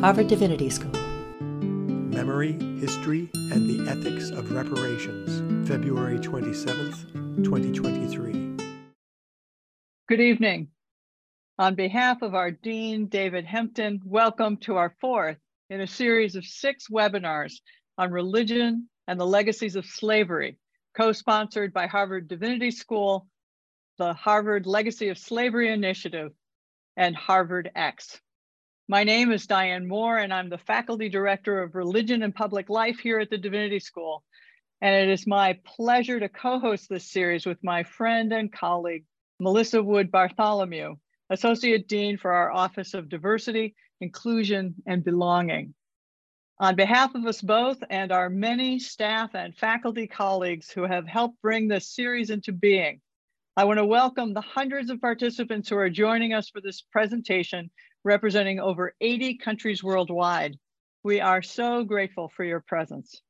Harvard Divinity School. Memory, History, and the Ethics of Reparations, February 27th, 2023. Good evening. On behalf of our Dean, David Hempton, welcome to our fourth in a series of six webinars on religion and the legacies of slavery, co-sponsored by Harvard Divinity School, the Harvard Legacy of Slavery Initiative, and Harvard X. My name is Diane Moore, and I'm the Faculty Director of Religion and Public Life here at the Divinity School. And it is my pleasure to co-host this series with my friend and colleague, Melissa Wood Bartholomew, Associate Dean for our Office of Diversity, Inclusion, and Belonging. On behalf of us both and our many staff and faculty colleagues who have helped bring this series into being, I want to welcome the hundreds of participants who are joining us for this presentation representing over 80 countries worldwide. We are so grateful for your presence.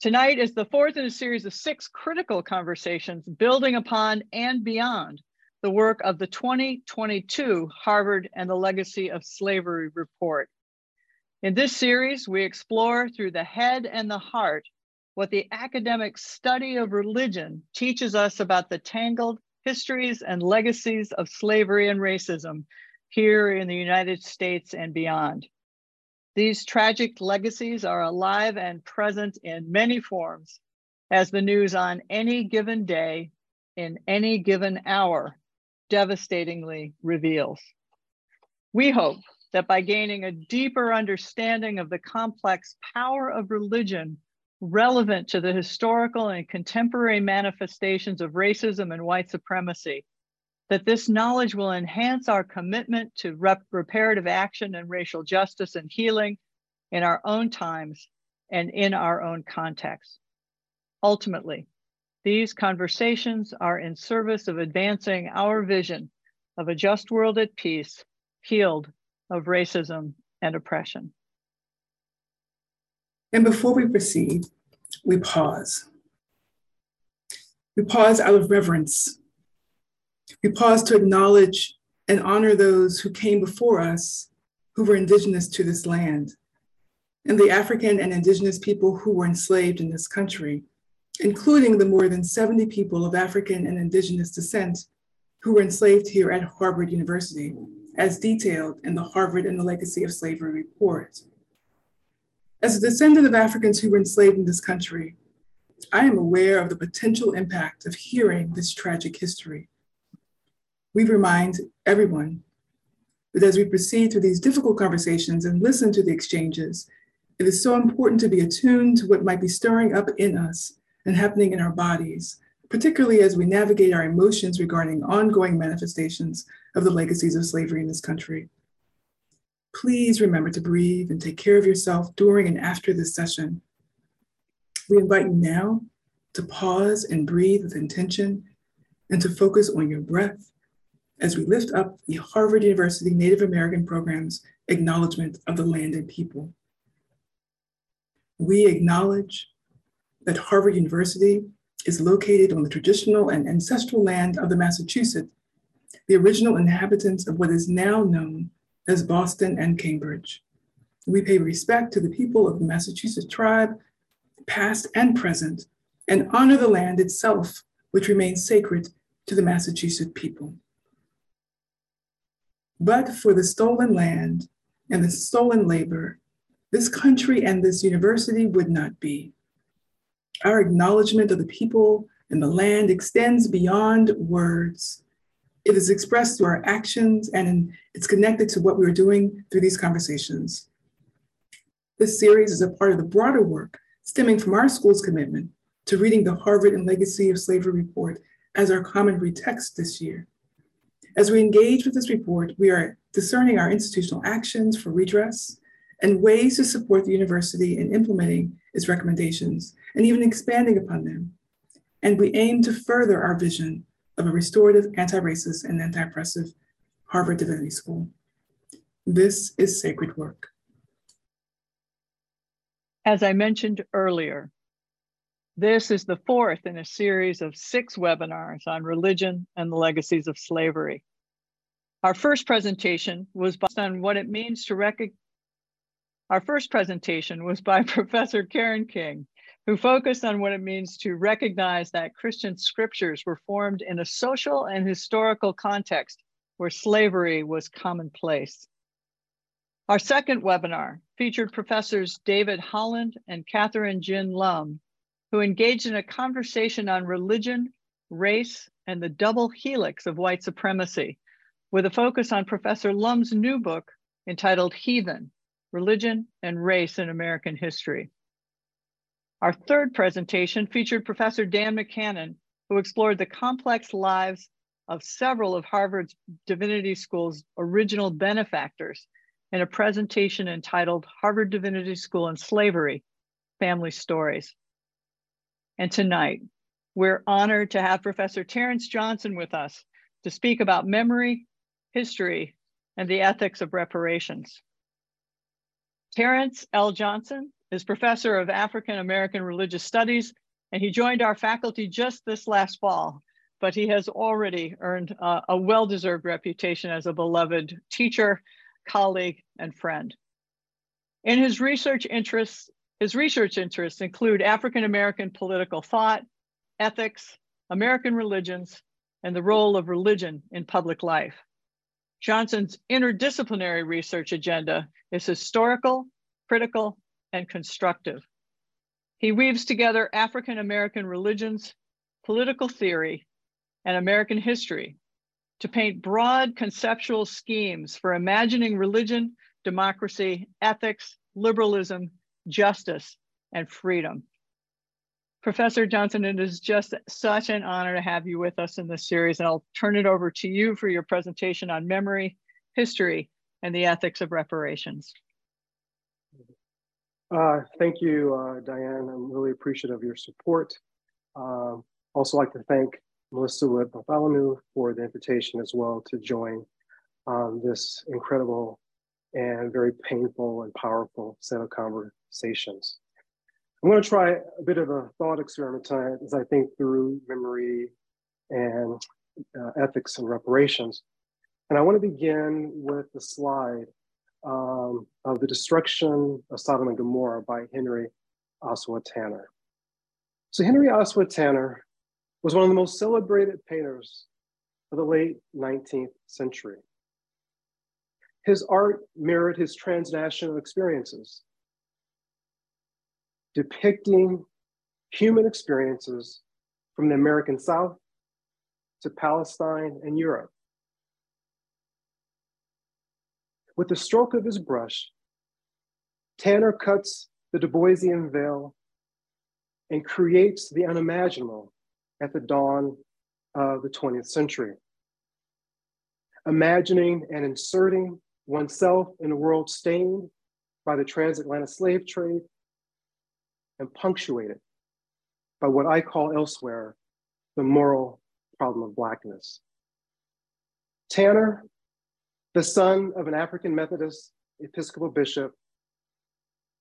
Tonight is the fourth in a series of six critical conversations building upon and beyond the work of the 2022 Harvard and the Legacy of Slavery report. In this series, we explore through the head and the heart what the academic study of religion teaches us about the tangled histories and legacies of slavery and racism here in the United States and beyond. These tragic legacies are alive and present in many forms as the news on any given day, in any given hour, devastatingly reveals. We hope that by gaining a deeper understanding of the complex power of religion relevant to the historical and contemporary manifestations of racism and white supremacy, that this knowledge will enhance our commitment to rep- reparative action and racial justice and healing in our own times and in our own context. Ultimately, these conversations are in service of advancing our vision of a just world at peace, healed of racism and oppression. And before we proceed, we pause. We pause out of reverence we pause to acknowledge and honor those who came before us who were indigenous to this land and the African and indigenous people who were enslaved in this country, including the more than 70 people of African and indigenous descent who were enslaved here at Harvard University, as detailed in the Harvard and the Legacy of Slavery report. As a descendant of Africans who were enslaved in this country, I am aware of the potential impact of hearing this tragic history we remind everyone that as we proceed through these difficult conversations and listen to the exchanges, it is so important to be attuned to what might be stirring up in us and happening in our bodies, particularly as we navigate our emotions regarding ongoing manifestations of the legacies of slavery in this country. Please remember to breathe and take care of yourself during and after this session. We invite you now to pause and breathe with intention and to focus on your breath as we lift up the Harvard University Native American Program's acknowledgement of the land and people. We acknowledge that Harvard University is located on the traditional and ancestral land of the Massachusetts, the original inhabitants of what is now known as Boston and Cambridge. We pay respect to the people of the Massachusetts tribe, past and present, and honor the land itself, which remains sacred to the Massachusetts people. But for the stolen land and the stolen labor, this country and this university would not be. Our acknowledgement of the people and the land extends beyond words. It is expressed through our actions and it's connected to what we're doing through these conversations. This series is a part of the broader work stemming from our school's commitment to reading the Harvard and Legacy of Slavery report as our common read text this year. As we engage with this report, we are discerning our institutional actions for redress and ways to support the university in implementing its recommendations and even expanding upon them. And we aim to further our vision of a restorative, anti racist, and anti oppressive Harvard Divinity School. This is sacred work. As I mentioned earlier, this is the fourth in a series of six webinars on religion and the legacies of slavery. Our first presentation was based on what it means to rec Our first presentation was by Professor Karen King, who focused on what it means to recognize that Christian scriptures were formed in a social and historical context where slavery was commonplace. Our second webinar featured professors David Holland and Kathryn Gin Lum, who engaged in a conversation on religion, race, and the double helix of white supremacy, with a focus on Professor Lum's new book entitled Heathen, Religion and Race in American History. Our third presentation featured Professor Dan McKanan, who explored the complex lives of several of Harvard's Divinity School's original benefactors in a presentation entitled Harvard Divinity School and Slavery, Family Stories. And tonight, we're honored to have Professor Terrence Johnson with us to speak about memory, history, and the ethics of reparations. Terrence L. Johnson is professor of African American Religious Studies, and he joined our faculty just this last fall, but he has already earned uh, a well-deserved reputation as a beloved teacher, colleague, and friend. In his research interests, his research interests include African American political thought, ethics, American religions, and the role of religion in public life. Johnson's interdisciplinary research agenda is historical, critical, and constructive. He weaves together African American religions, political theory, and American history to paint broad conceptual schemes for imagining religion, democracy, ethics, liberalism, justice, and freedom. Professor Johnson, it is just such an honor to have you with us in this series, and I'll turn it over to you for your presentation on memory, history, and the ethics of reparations. Uh, thank you, uh, Diane. I'm really appreciative of your support. Uh, also like to thank Melissa Wood Bartholomew for the invitation as well to join um, this incredible and very painful and powerful set of conversations. I'm going to try a bit of a thought experiment tonight as I think through memory and uh, ethics and reparations. And I want to begin with the slide um, of The Destruction of Sodom and Gomorrah by Henry Ossawa Tanner. So, Henry Ossawa Tanner was one of the most celebrated painters of the late 19th century. His art mirrored his transnational experiences, depicting human experiences from the American South to Palestine and Europe. With the stroke of his brush, Tanner cuts the Du Boisian veil and creates the unimaginable at the dawn of the 20th century. Imagining and inserting oneself in a world stained by the transatlantic slave trade and punctuated by what I call elsewhere the moral problem of Blackness. Tanner, the son of an African Methodist Episcopal bishop,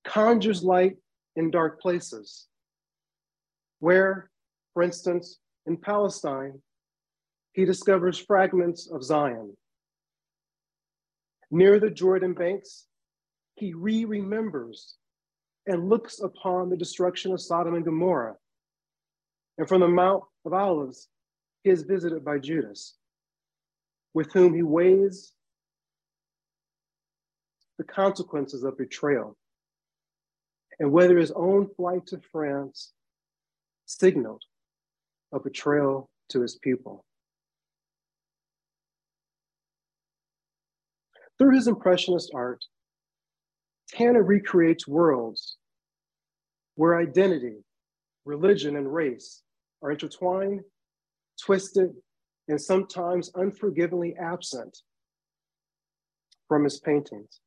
conjures light in dark places, where, for instance, in Palestine, he discovers fragments of Zion. Near the Jordan banks, he re remembers and looks upon the destruction of Sodom and Gomorrah. And from the Mount of Olives, he is visited by Judas, with whom he weighs the consequences of betrayal and whether his own flight to France signaled a betrayal to his people. Through his Impressionist art, Tanner recreates worlds where identity, religion, and race are intertwined, twisted, and sometimes unforgivingly absent from his paintings.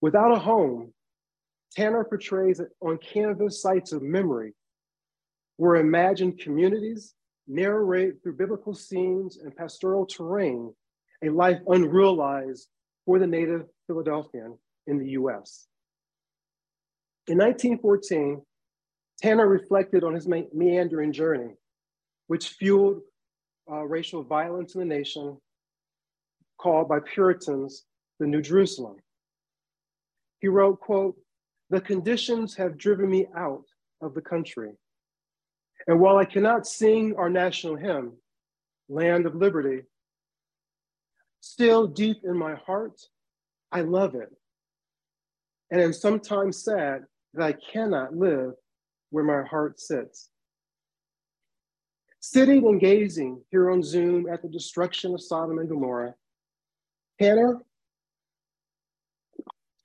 Without a home, Tanner portrays on canvas sites of memory where imagined communities narrate through biblical scenes and pastoral terrain a life unrealized for the native Philadelphian in the US. In 1914, Tanner reflected on his meandering journey, which fueled uh, racial violence in the nation, called by Puritans the New Jerusalem. he wrote, quote, the conditions have driven me out of the country. And while I cannot sing our national hymn, Land of Liberty, still deep in my heart, I love it. And am sometimes sad that I cannot live where my heart sits. Sitting and gazing here on Zoom at the destruction of Sodom and Gomorrah, Tanner,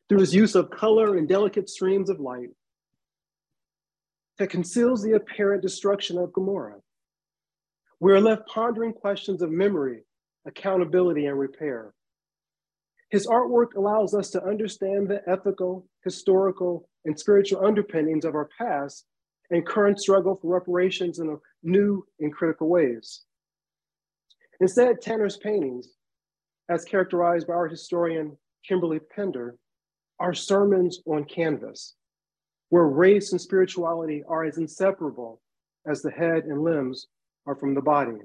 through his use of color and delicate streams of light, that conceals the apparent destruction of Gomorrah. We are left pondering questions of memory, accountability, and repair. His artwork allows us to understand the ethical, historical, and spiritual underpinnings of our past and current struggle for reparations in a new and critical ways. Instead, Tanner's paintings, as characterized by art historian Kymberly Pinder, are sermons on canvas, where race and spirituality are as inseparable as the head and limbs are from the body.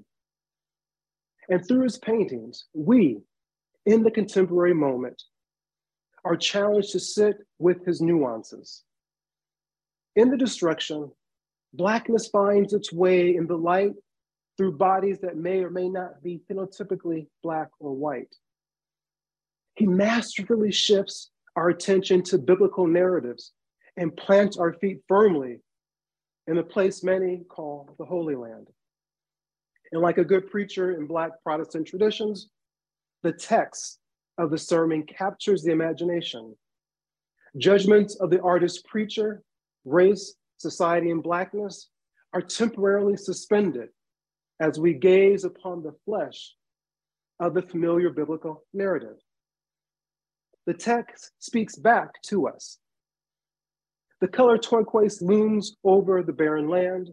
And through his paintings, we, in the contemporary moment, are challenged to sit with his nuances. In the destruction, Blackness finds its way in the light through bodies that may or may not be phenotypically Black or white. He masterfully shifts our attention to biblical narratives and plants our feet firmly in the place many call the Holy Land. And like a good preacher in Black Protestant traditions, the text of the sermon captures the imagination. Judgments of the artist preacher, race, society, and Blackness are temporarily suspended as we gaze upon the flesh of the familiar biblical narrative. The text speaks back to us. The color turquoise looms over the barren land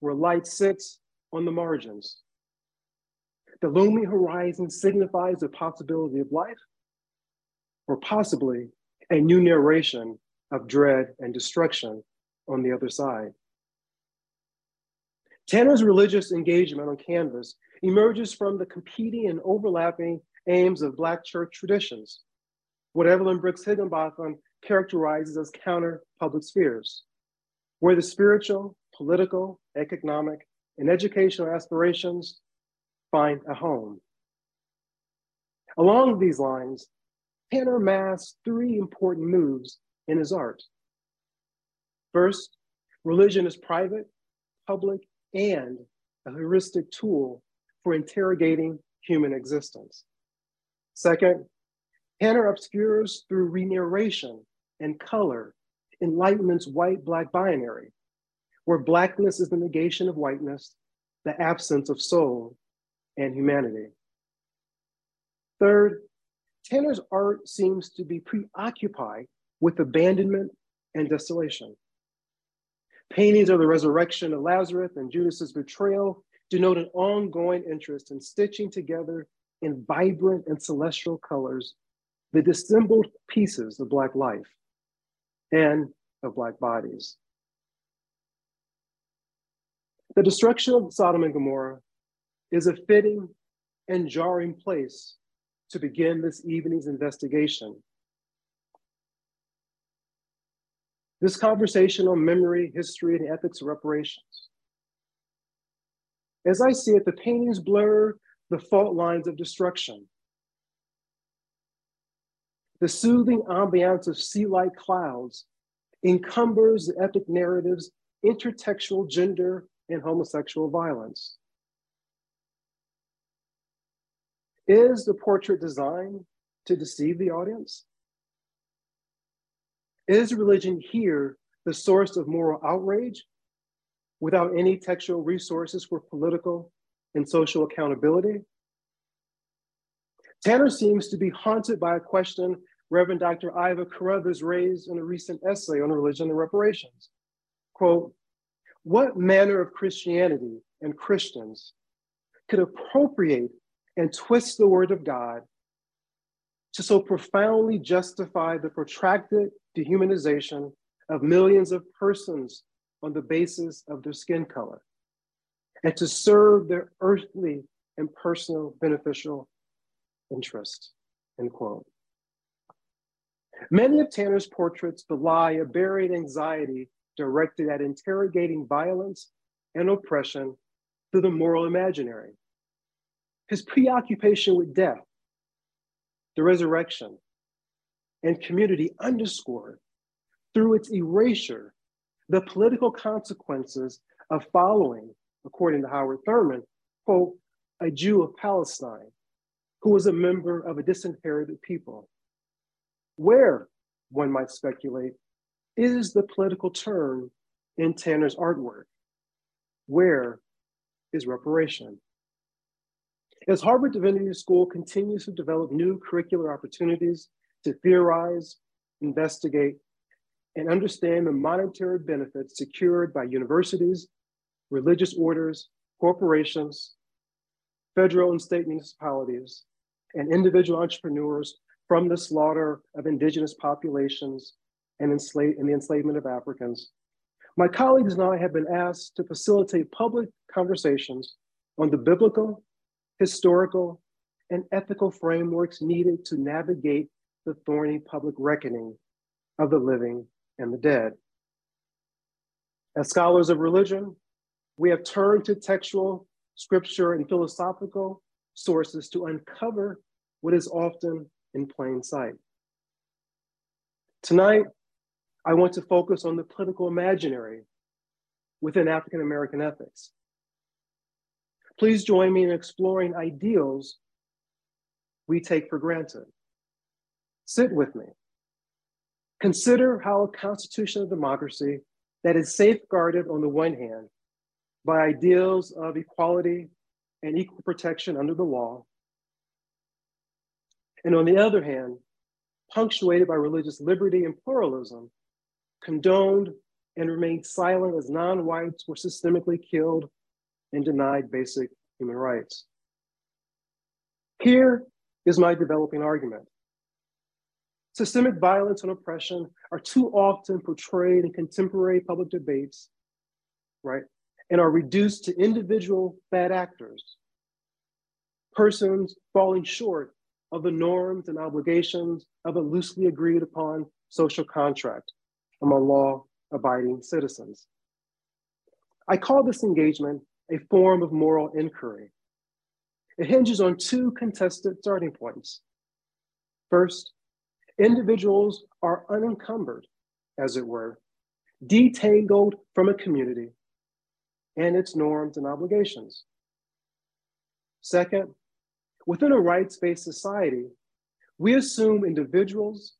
where light sits on the margins. The looming horizon signifies the possibility of life, or possibly a new narration of dread and destruction on the other side. Tanner's religious engagement on canvas emerges from the competing and overlapping aims of Black church traditions, what Evelyn Brooks Higginbotham characterizes as counter public spheres, where the spiritual, political, economic, and educational aspirations find a home. Along these lines, Tanner masks three important moves in his art. First, religion is private, public, and a heuristic tool for interrogating human existence. Second, Tanner obscures through renarration and color Enlightenment's white black binary, where blackness is the negation of whiteness, the absence of soul and humanity. Third, Tanner's art seems to be preoccupied with abandonment and desolation. Paintings of the resurrection of Lazarus and Judas's betrayal denote an ongoing interest in stitching together in vibrant and celestial colors the dissembled pieces of Black life and of Black bodies. The destruction of Sodom and Gomorrah is a fitting and jarring place to begin this evening's investigation This conversation on memory, history, and ethics of reparations. As I see it, the paintings blur the fault lines of destruction. The soothing ambiance of sea-like clouds encumbers the epic narrative's intertextual gender and homosexual violence. Is the portrait designed to deceive the audience? Is religion here the source of moral outrage without any textual resources for political and social accountability? Tanner seems to be haunted by a question Reverend Dr. Iva Carruthers raised in a recent essay on religion and reparations. Quote, what manner of Christianity and Christians could appropriate and twist the word of God to so profoundly justify the protracted dehumanization of millions of persons on the basis of their skin color, and to serve their earthly and personal beneficial interest. End quote. Many of Tanner's portraits belie a buried anxiety directed at interrogating violence and oppression through the moral imaginary. His preoccupation with death, the resurrection, and community underscored through its erasure the political consequences of following, according to Howard Thurman, quote, a Jew of Palestine who was a member of a disinherited people. Where, one might speculate, is the political turn in Tanner's artwork? Where is reparation? As Harvard Divinity School continues to develop new curricular opportunities to theorize, investigate, and understand the monetary benefits secured by universities, religious orders, corporations, federal and state municipalities, and individual entrepreneurs from the slaughter of indigenous populations and, enslave- and the enslavement of Africans. My colleagues and I have been asked to facilitate public conversations on the biblical, historical, and ethical frameworks needed to navigate the thorny public reckoning of the living and the dead. As scholars of religion, we have turned to textual, scripture, and philosophical sources to uncover what is often in plain sight. Tonight, I want to focus on the political imaginary within African American ethics. Please join me in exploring ideals we take for granted. Sit with me. Consider how a constitutional democracy that is safeguarded on the one hand by ideals of equality and equal protection under the law, and on the other hand, punctuated by religious liberty and pluralism, condoned and remained silent as non whites were systemically killed and denied basic human rights. Here is my developing argument. Systemic violence and oppression are too often portrayed in contemporary public debates, right? And are reduced to individual bad actors, persons falling short of the norms and obligations of a loosely agreed upon social contract among law abiding citizens. I call this engagement a form of moral inquiry. It hinges on two contested starting points. First, individuals are unencumbered, as it were, detangled from a community and its norms and obligations. Second, within a rights based society, we assume individuals,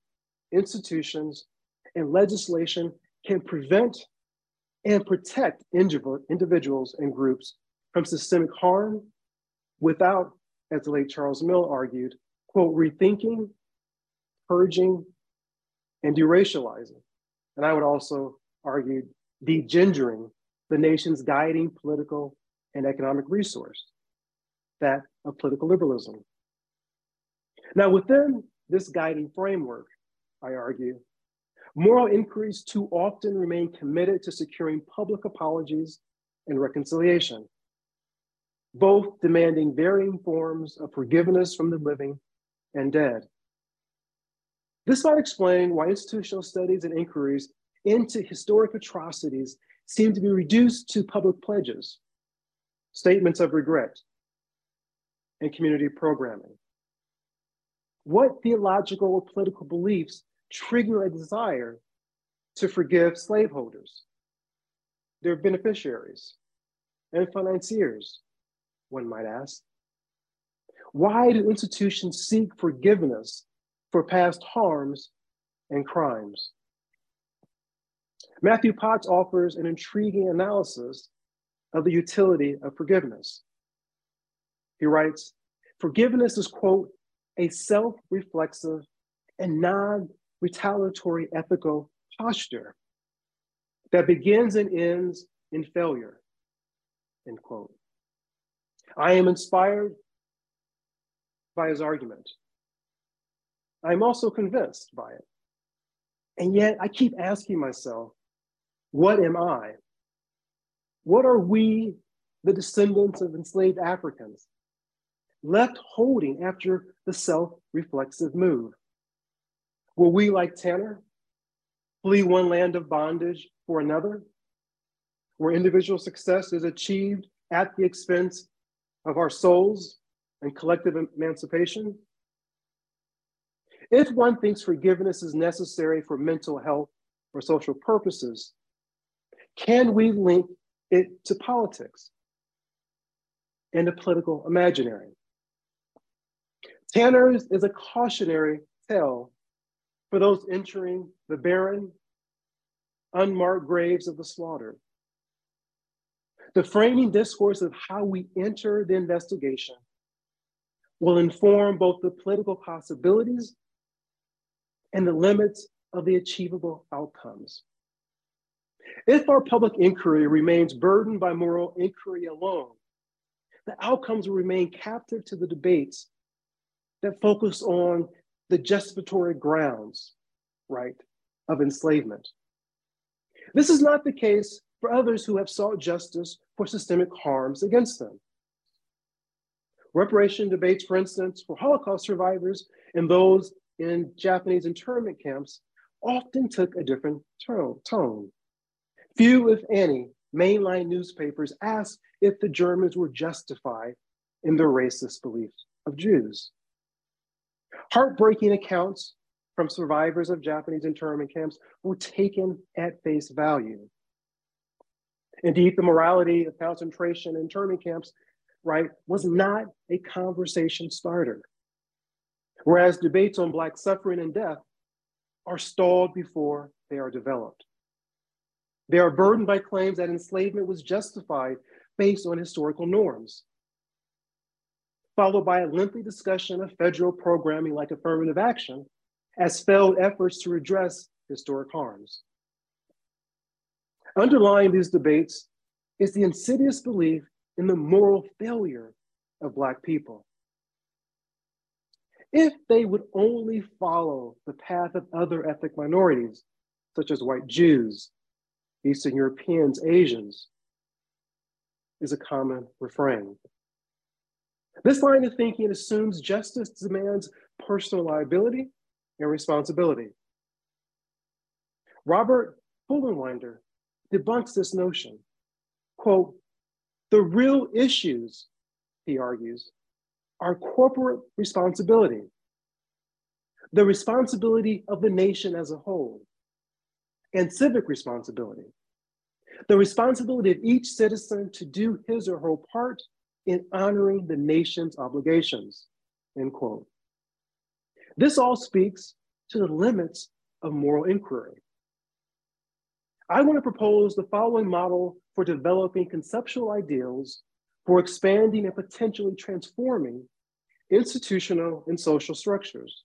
institutions, and legislation can prevent and protect individuals and groups from systemic harm without, as the late Charles Mills argued, quote, rethinking, purging, and deracializing. And I would also argue degendering the nation's guiding political and economic resource, that of political liberalism. Now, within this guiding framework, I argue, Moral inquiries too often remain committed to securing public apologies and reconciliation, both demanding varying forms of forgiveness from the living and dead. This might explain why institutional studies and inquiries into historic atrocities seem to be reduced to public pledges, statements of regret, and community programming. What theological or political beliefs trigger a desire to forgive slaveholders, their beneficiaries, and financiers, one might ask. Why do institutions seek forgiveness for past harms and crimes? Matthew Potts offers an intriguing analysis of the utility of forgiveness. He writes, Forgiveness is, quote, a self reflexive and non retaliatory ethical posture that begins and ends in failure. End quote. I am inspired by his argument. I'm also convinced by it. And yet I keep asking myself, what am I? What are we, the descendants of enslaved Africans, left holding after the self reflexive move? Will we, like Tanner, flee one land of bondage for another, where individual success is achieved at the expense of our souls and collective emancipation? If one thinks forgiveness is necessary for mental health or social purposes, can we link it to politics and a political imaginary? Tanner's is a cautionary tale for those entering the barren, unmarked graves of the slaughter. The framing discourse of how we enter the investigation will inform both the political possibilities and the limits of the achievable outcomes. If our public inquiry remains burdened by moral inquiry alone, the outcomes will remain captive to the debates that focus on the justificatory grounds, right, of enslavement. This is not the case for others who have sought justice for systemic harms against them. Reparation debates, for instance, for Holocaust survivors and those in Japanese internment camps often took a different tone. Few, if any, mainline newspapers asked if the Germans were justified in their racist beliefs of Jews. Heartbreaking accounts from survivors of Japanese internment camps were taken at face value. Indeed, the morality of concentration and internment camps, right, was not a conversation starter. Whereas debates on Black suffering and death are stalled before they are developed. They are burdened by claims that enslavement was justified based on historical norms, followed by a lengthy discussion of federal programming like affirmative action as failed efforts to redress historic harms. Underlying these debates is the insidious belief in the moral failure of Black people. If they would only follow the path of other ethnic minorities, such as white Jews, Eastern Europeans, Asians, is a common refrain. This line of thinking assumes justice demands personal liability and responsibility. Robert Fullinwider debunks this notion. Quote, the real issues, he argues, are corporate responsibility, the responsibility of the nation as a whole, and civic responsibility, the responsibility of each citizen to do his or her part in honoring the nation's obligations, end quote. This all speaks to the limits of moral inquiry. I want to propose the following model for developing conceptual ideals for expanding and potentially transforming institutional and social structures.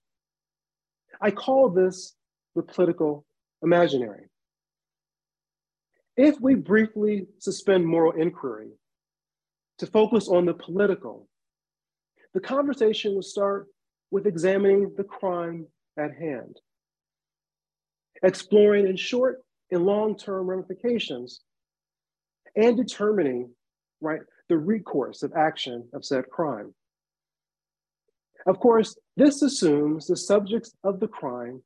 I call this the political imaginary. If we briefly suspend moral inquiry to focus on the political, the conversation will start with examining the crime at hand, exploring in short and long-term ramifications, and determining right, the recourse of action of said crime. Of course, this assumes the subjects of the crime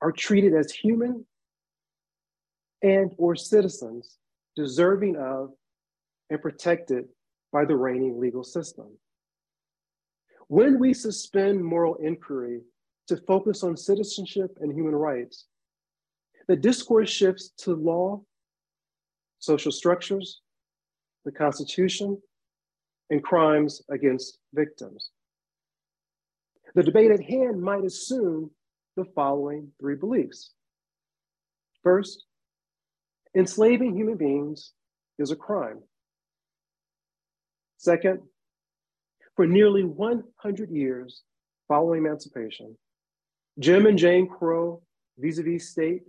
are treated as human and or citizens deserving of and protected by the reigning legal system. When we suspend moral inquiry to focus on citizenship and human rights, the discourse shifts to law, social structures, the Constitution, and crimes against victims. The debate at hand might assume the following three beliefs. First, enslaving human beings is a crime. Second, for nearly 100 years following emancipation, Jim and Jane Crow, vis a vis state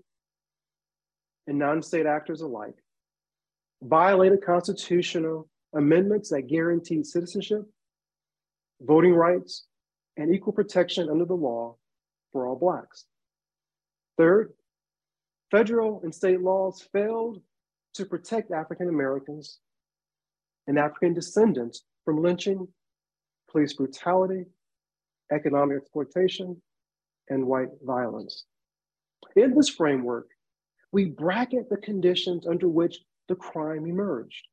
and non state actors alike, violated constitutional amendments that guaranteed citizenship, voting rights, and equal protection under the law for all Blacks. Third, federal and state laws failed to protect African Americans and African descendants from lynching, police brutality, economic exploitation, and white violence. In this framework, we bracket the conditions under which the crime emerged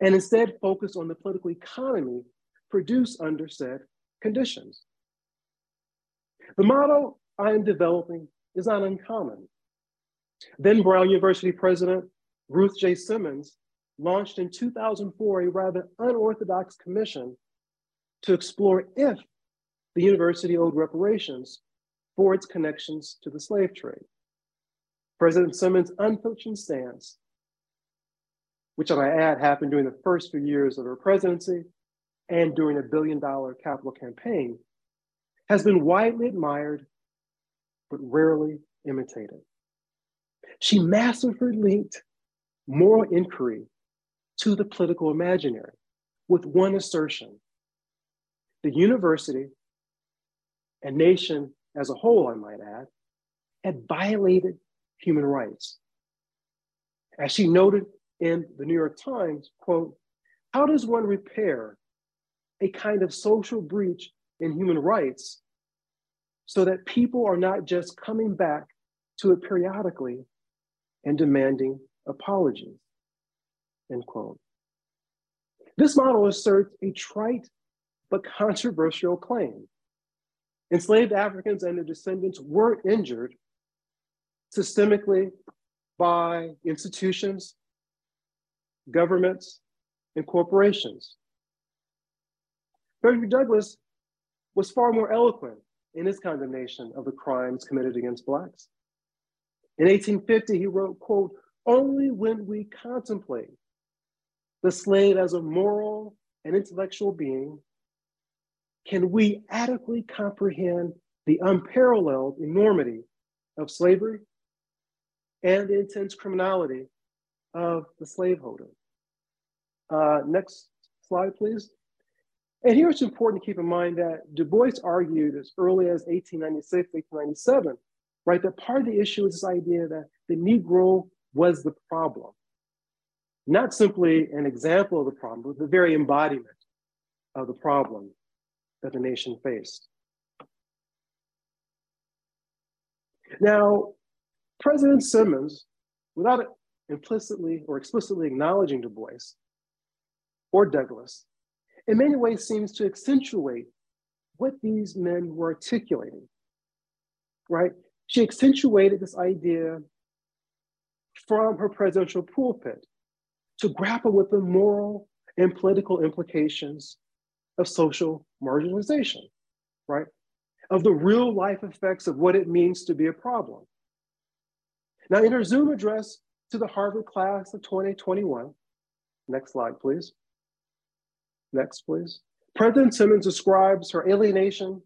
and instead focus on the political economy produced under said conditions. The model I am developing is not uncommon. Then Brown University President Ruth J. Simmons launched in 2004 a rather unorthodox commission to explore if the university owed reparations for its connections to the slave trade. President Simmons' unflinching stance, which I might add happened during the first few years of her presidency and during a billion dollar capital campaign, has been widely admired but rarely imitated. She masterfully linked moral inquiry to the political imaginary with one assertion the university and nation as a whole, I might add, had violated human rights. As she noted in the New York Times, quote, how does one repair a kind of social breach in human rights so that people are not just coming back to it periodically and demanding apologies, end quote. This model asserts a trite but controversial claim. Enslaved Africans and their descendants were injured systemically by institutions, governments, and corporations. Frederick Douglass was far more eloquent in his condemnation of the crimes committed against Blacks. In 1850, he wrote, quote, only when we contemplate the slave as a moral and intellectual being can we adequately comprehend the unparalleled enormity of slavery and the intense criminality of the slaveholder. Uh, next slide, please. And here it's important to keep in mind that Du Bois argued as early as 1896, 1897, right, that part of the issue is this idea that the Negro was the problem. Not simply an example of the problem, but the very embodiment of the problem that the nation faced. Now, President Simmons, without implicitly or explicitly acknowledging Du Bois or Douglass, in many ways seems to accentuate what these men were articulating, right? She accentuated this idea from her presidential pulpit to grapple with the moral and political implications of social marginalization, right? Of the real life effects of what it means to be a problem. Now, in her Zoom address to the Harvard class of 2021, next slide, please. Next, please. President Simmons describes her alienation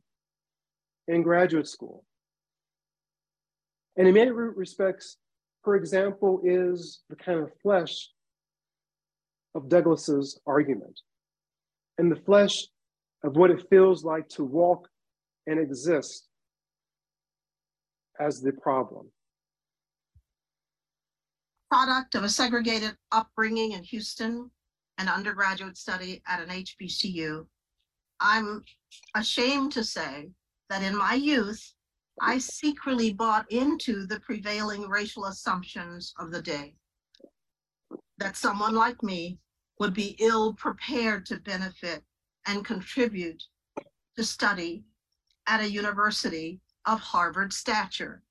in graduate school. And in many respects, her example is the kind of flesh of Douglass's argument and the flesh of what it feels like to walk and exist as the problem. Product of a segregated upbringing in Houston and undergraduate study at an HBCU, I'm ashamed to say that in my youth, I secretly bought into the prevailing racial assumptions of the day. That someone like me would be ill prepared to benefit and contribute to study at a university of Harvard stature.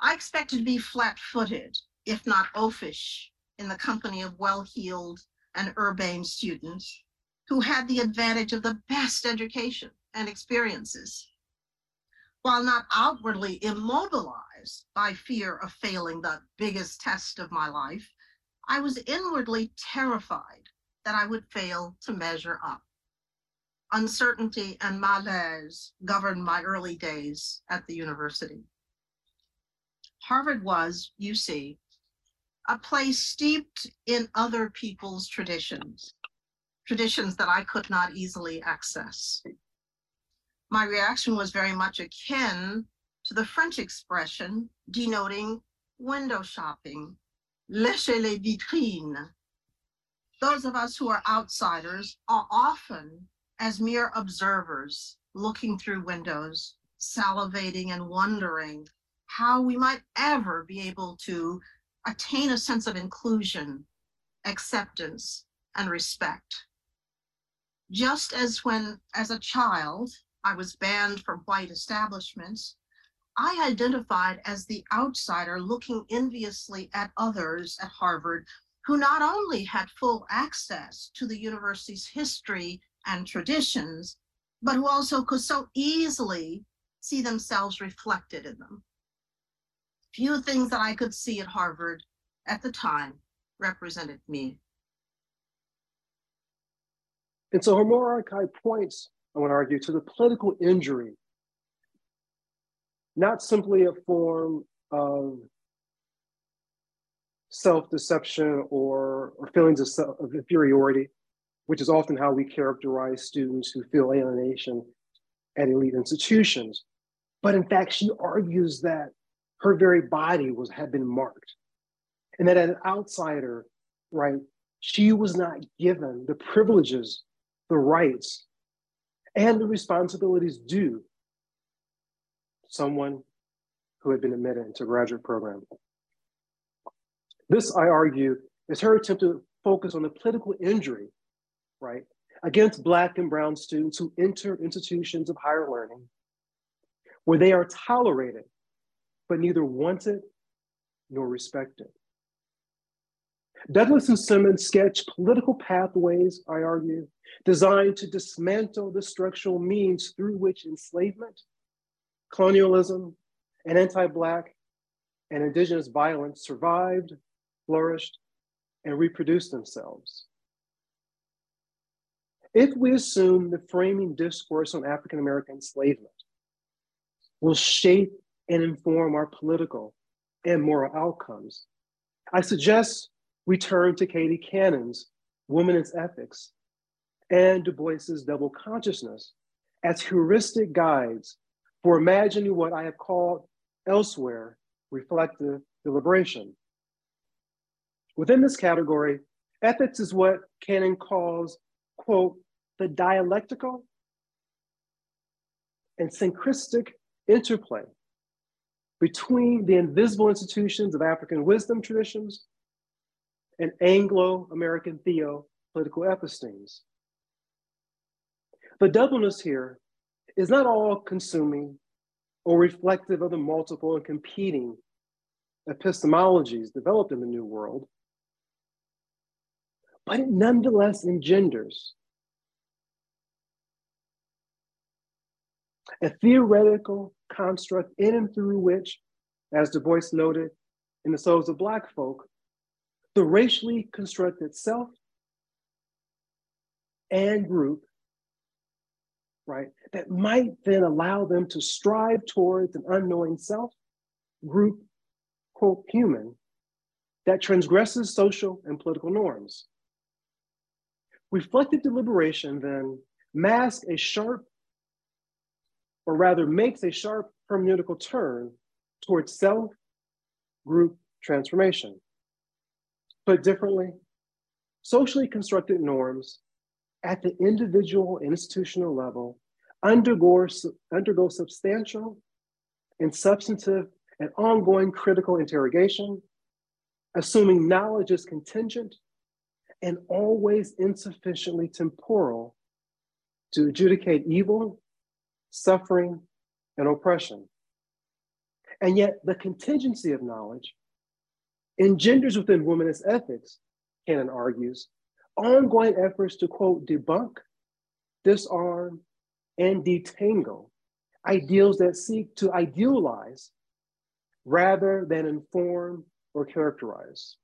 I expected to be flat footed, if not oafish, in the company of well heeled and urbane students who had the advantage of the best education and experiences. While not outwardly immobilized by fear of failing the biggest test of my life, I was inwardly terrified that I would fail to measure up. Uncertainty and malaise governed my early days at the university. Harvard was, you see, a place steeped in other people's traditions, traditions that I could not easily access. My reaction was very much akin to the French expression denoting window shopping lécher les vitrines. Those of us who are outsiders are often as mere observers looking through windows, salivating and wondering how we might ever be able to attain a sense of inclusion, acceptance, and respect. Just as when, as a child, I was banned from white establishments, I identified as the outsider looking enviously at others at Harvard who not only had full access to the university's history and traditions, but who also could so easily see themselves reflected in them. Few things that I could see at Harvard at the time represented me. And so Homer Archive points, I to argue, to the political injury, not simply a form of self-deception or, or feelings of, self, of inferiority, which is often how we characterize students who feel alienation at elite institutions. But in fact, she argues that her very body was had been marked, and that as an outsider, right, she was not given the privileges, the rights, and the responsibilities due someone who had been admitted into a graduate program. This, I argue, is her attempt to focus on the political injury, right, against Black and Brown students who enter institutions of higher learning where they are tolerated, but neither wanted nor respected. Douglass and Simmons sketch political pathways, I argue, designed to dismantle the structural means through which enslavement, colonialism, and anti Black and Indigenous violence survived, flourished, and reproduced themselves. If we assume the framing discourse on African American enslavement will shape and inform our political and moral outcomes, I suggest we turn to Katie Cannon's Womanist Ethics and Du Bois's Double Consciousness as heuristic guides for imagining what I have called elsewhere reflective deliberation. Within this category, ethics is what Cannon calls, quote, the dialectical and synchristic interplay between the invisible institutions of African wisdom traditions and Anglo American theo political epistemes. The doubleness here is not all consuming or reflective of the multiple and competing epistemologies developed in the New World, but it nonetheless engenders a theoretical construct in and through which, as Du Bois noted in the souls of Black folk, the racially constructed self and group, right, that might then allow them to strive towards an unknowing self, group, quote, human, that transgresses social and political norms. Reflective deliberation then masks a sharp, or rather makes a sharp hermeneutical turn towards self group transformation. Put differently, socially constructed norms at the individual institutional level undergo, undergo substantial and substantive and ongoing critical interrogation, assuming knowledge is contingent and always insufficiently temporal to adjudicate evil, suffering, and oppression. And yet, the contingency of knowledge engenders within womanist ethics, Cannon argues, ongoing efforts to quote, debunk, disarm, and detangle ideals that seek to idealize rather than inform or characterize.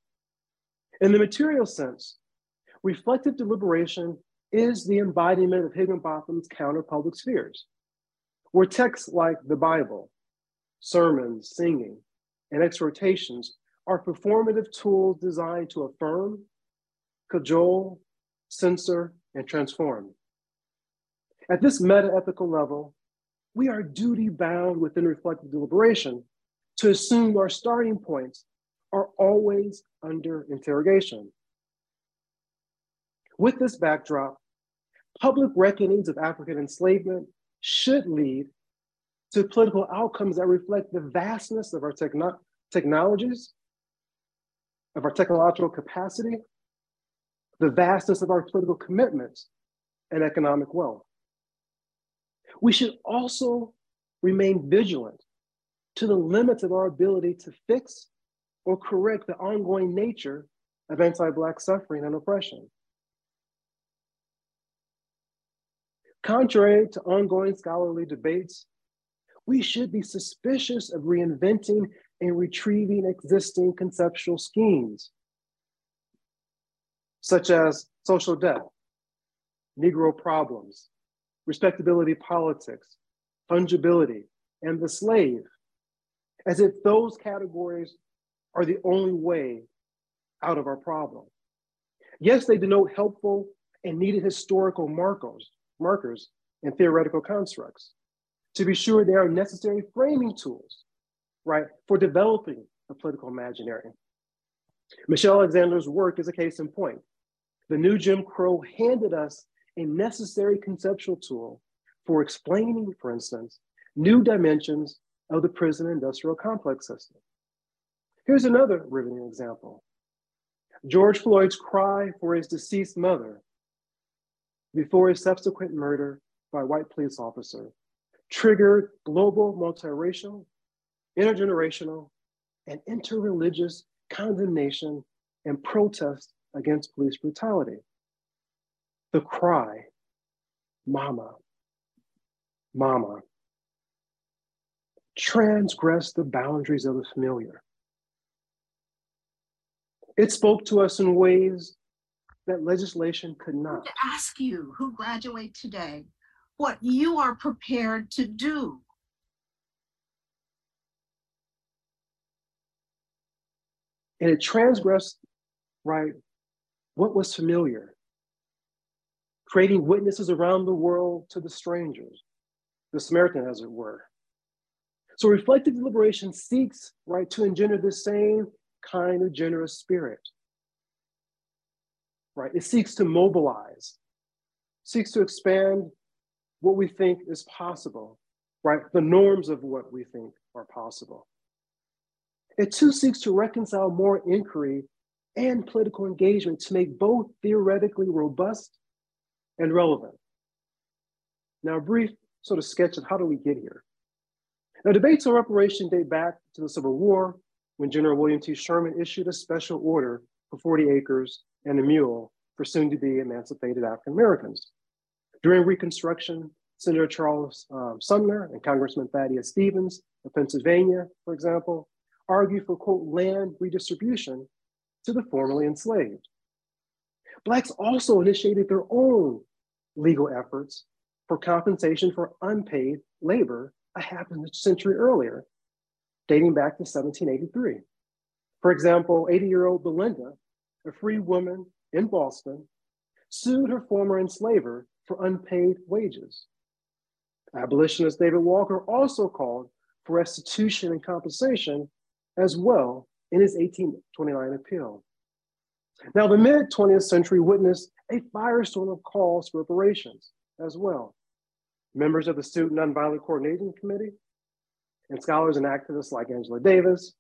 In the material sense, reflective deliberation is the embodiment of Higginbotham's counter public spheres, where texts like the Bible, sermons, singing, and exhortations are performative tools designed to affirm, cajole, censor, and transform. At this meta ethical level, we are duty bound within reflective deliberation to assume our starting points are always under interrogation. With this backdrop, public reckonings of African enslavement should lead to political outcomes that reflect the vastness of our techno- technologies, of our technological capacity, the vastness of our political commitments, and economic wealth. We should also remain vigilant to the limits of our ability to fix or correct the ongoing nature of anti Black suffering and oppression. Contrary to ongoing scholarly debates, we should be suspicious of reinventing and retrieving existing conceptual schemes, such as social death, Negro problems, respectability politics, fungibility, and the slave, as if those categories are the only way out of our problem. Yes, they denote helpful and needed historical markers, markers and theoretical constructs. To be sure, they are necessary framing tools, right, for developing a political imaginary. Michelle Alexander's work is a case in point. The new Jim Crow handed us a necessary conceptual tool for explaining, for instance, new dimensions of the prison industrial complex system. Here's another riveting example. George Floyd's cry for his deceased mother before his subsequent murder by a white police officer triggered global multiracial, intergenerational, and interreligious condemnation and protest against police brutality. The cry, Mama, Mama, transgressed the boundaries of the familiar. It spoke to us in ways that legislation could not. To ask you who graduate today what you are prepared to do. And it transgressed, right, what was familiar, creating witnesses around the world to the strangers, the Samaritan, as it were. So reflective deliberation seeks, right, to engender the same kind of generous spirit. Right? It seeks to mobilize, seeks to expand what we think is possible, right? The norms of what we think are possible. It too seeks to reconcile more inquiry and political engagement to make both theoretically robust and relevant. Now, a brief sort of sketch of how do we get here. Now, debates on reparation date back to the Civil War when General William T. Sherman issued a special order for 40 acres and a mule for soon to be emancipated African Americans. During Reconstruction, Senator Charles um, Sumner and Congressman Thaddeus Stevens of Pennsylvania, for example, argued for, quote, land redistribution to the formerly enslaved. Blacks also initiated their own legal efforts for compensation for unpaid labor a half a century earlier, dating back to 1783. For example, 80 year old Belinda, a free woman in Boston, sued her former enslaver for unpaid wages. Abolitionist David Walker also called for restitution and compensation as well in his 1829 appeal. Now, the mid 20th century witnessed a firestorm of calls for reparations as well. Members of the Student Nonviolent Coordinating Committee and scholars and activists like Angela Davis,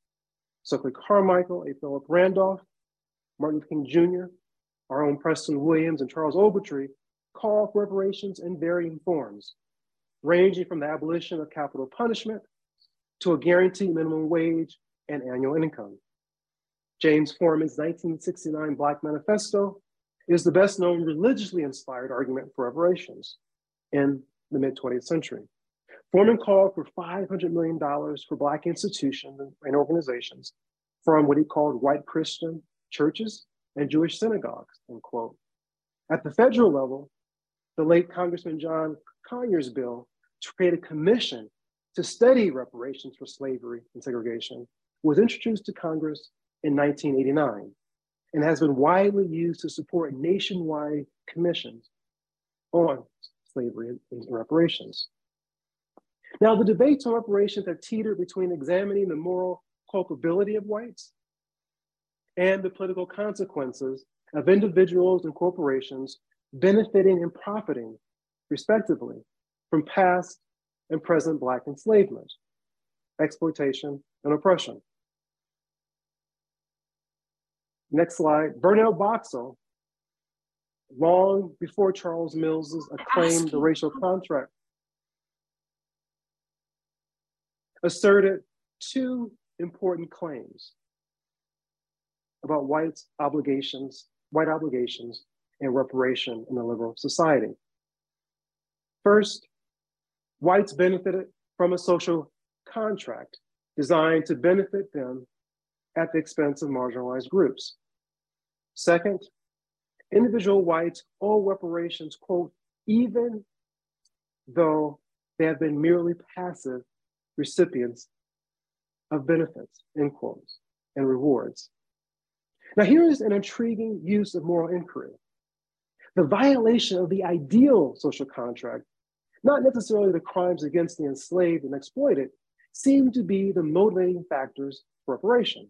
Stokely Carmichael, A. Philip Randolph, Martin King Jr., our own Preston Williams, and Charles Ogletree call for reparations in varying forms, ranging from the abolition of capital punishment to a guaranteed minimum wage and annual income. James Forman's 1969 Black Manifesto is the best known religiously inspired argument for reparations in the mid 20th century. Forman called for $500 million for Black institutions and organizations from what he called white Christian churches and Jewish synagogues, end quote. At the federal level, the late Congressman John Conyers bill to create a commission to study reparations for slavery and segregation was introduced to Congress in 1989 and has been widely used to support nationwide commissions on slavery and reparations. Now, the debates on reparations have teetered between examining the moral culpability of whites and the political consequences of individuals and corporations benefiting and profiting, respectively, from past and present Black enslavement, exploitation, and oppression. Next slide. Bernard Boxill, long before Charles Mills's acclaimed The Racial Contract, asserted two important claims about white obligations, white obligations and reparation in a liberal society. First, whites benefited from a social contract designed to benefit them at the expense of marginalized groups. Second, individual whites owe reparations, quote, even though they have been merely passive recipients of benefits, end quotes, and rewards. Now, here is an intriguing use of moral inquiry. The violation of the ideal social contract, not necessarily the crimes against the enslaved and exploited, seem to be the motivating factors for reparation.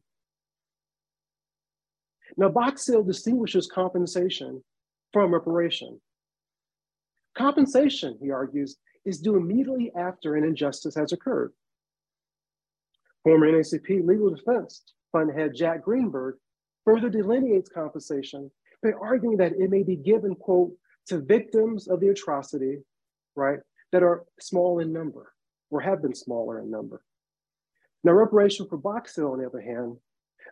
Now, Boxill distinguishes compensation from reparation. Compensation, he argues, is due immediately after an injustice has occurred. Former NAACP Legal Defense Fund head Jack Greenberg further delineates compensation by arguing that it may be given, quote, to victims of the atrocity, right, that are small in number or have been smaller in number. Now, reparation for Boxill, on the other hand,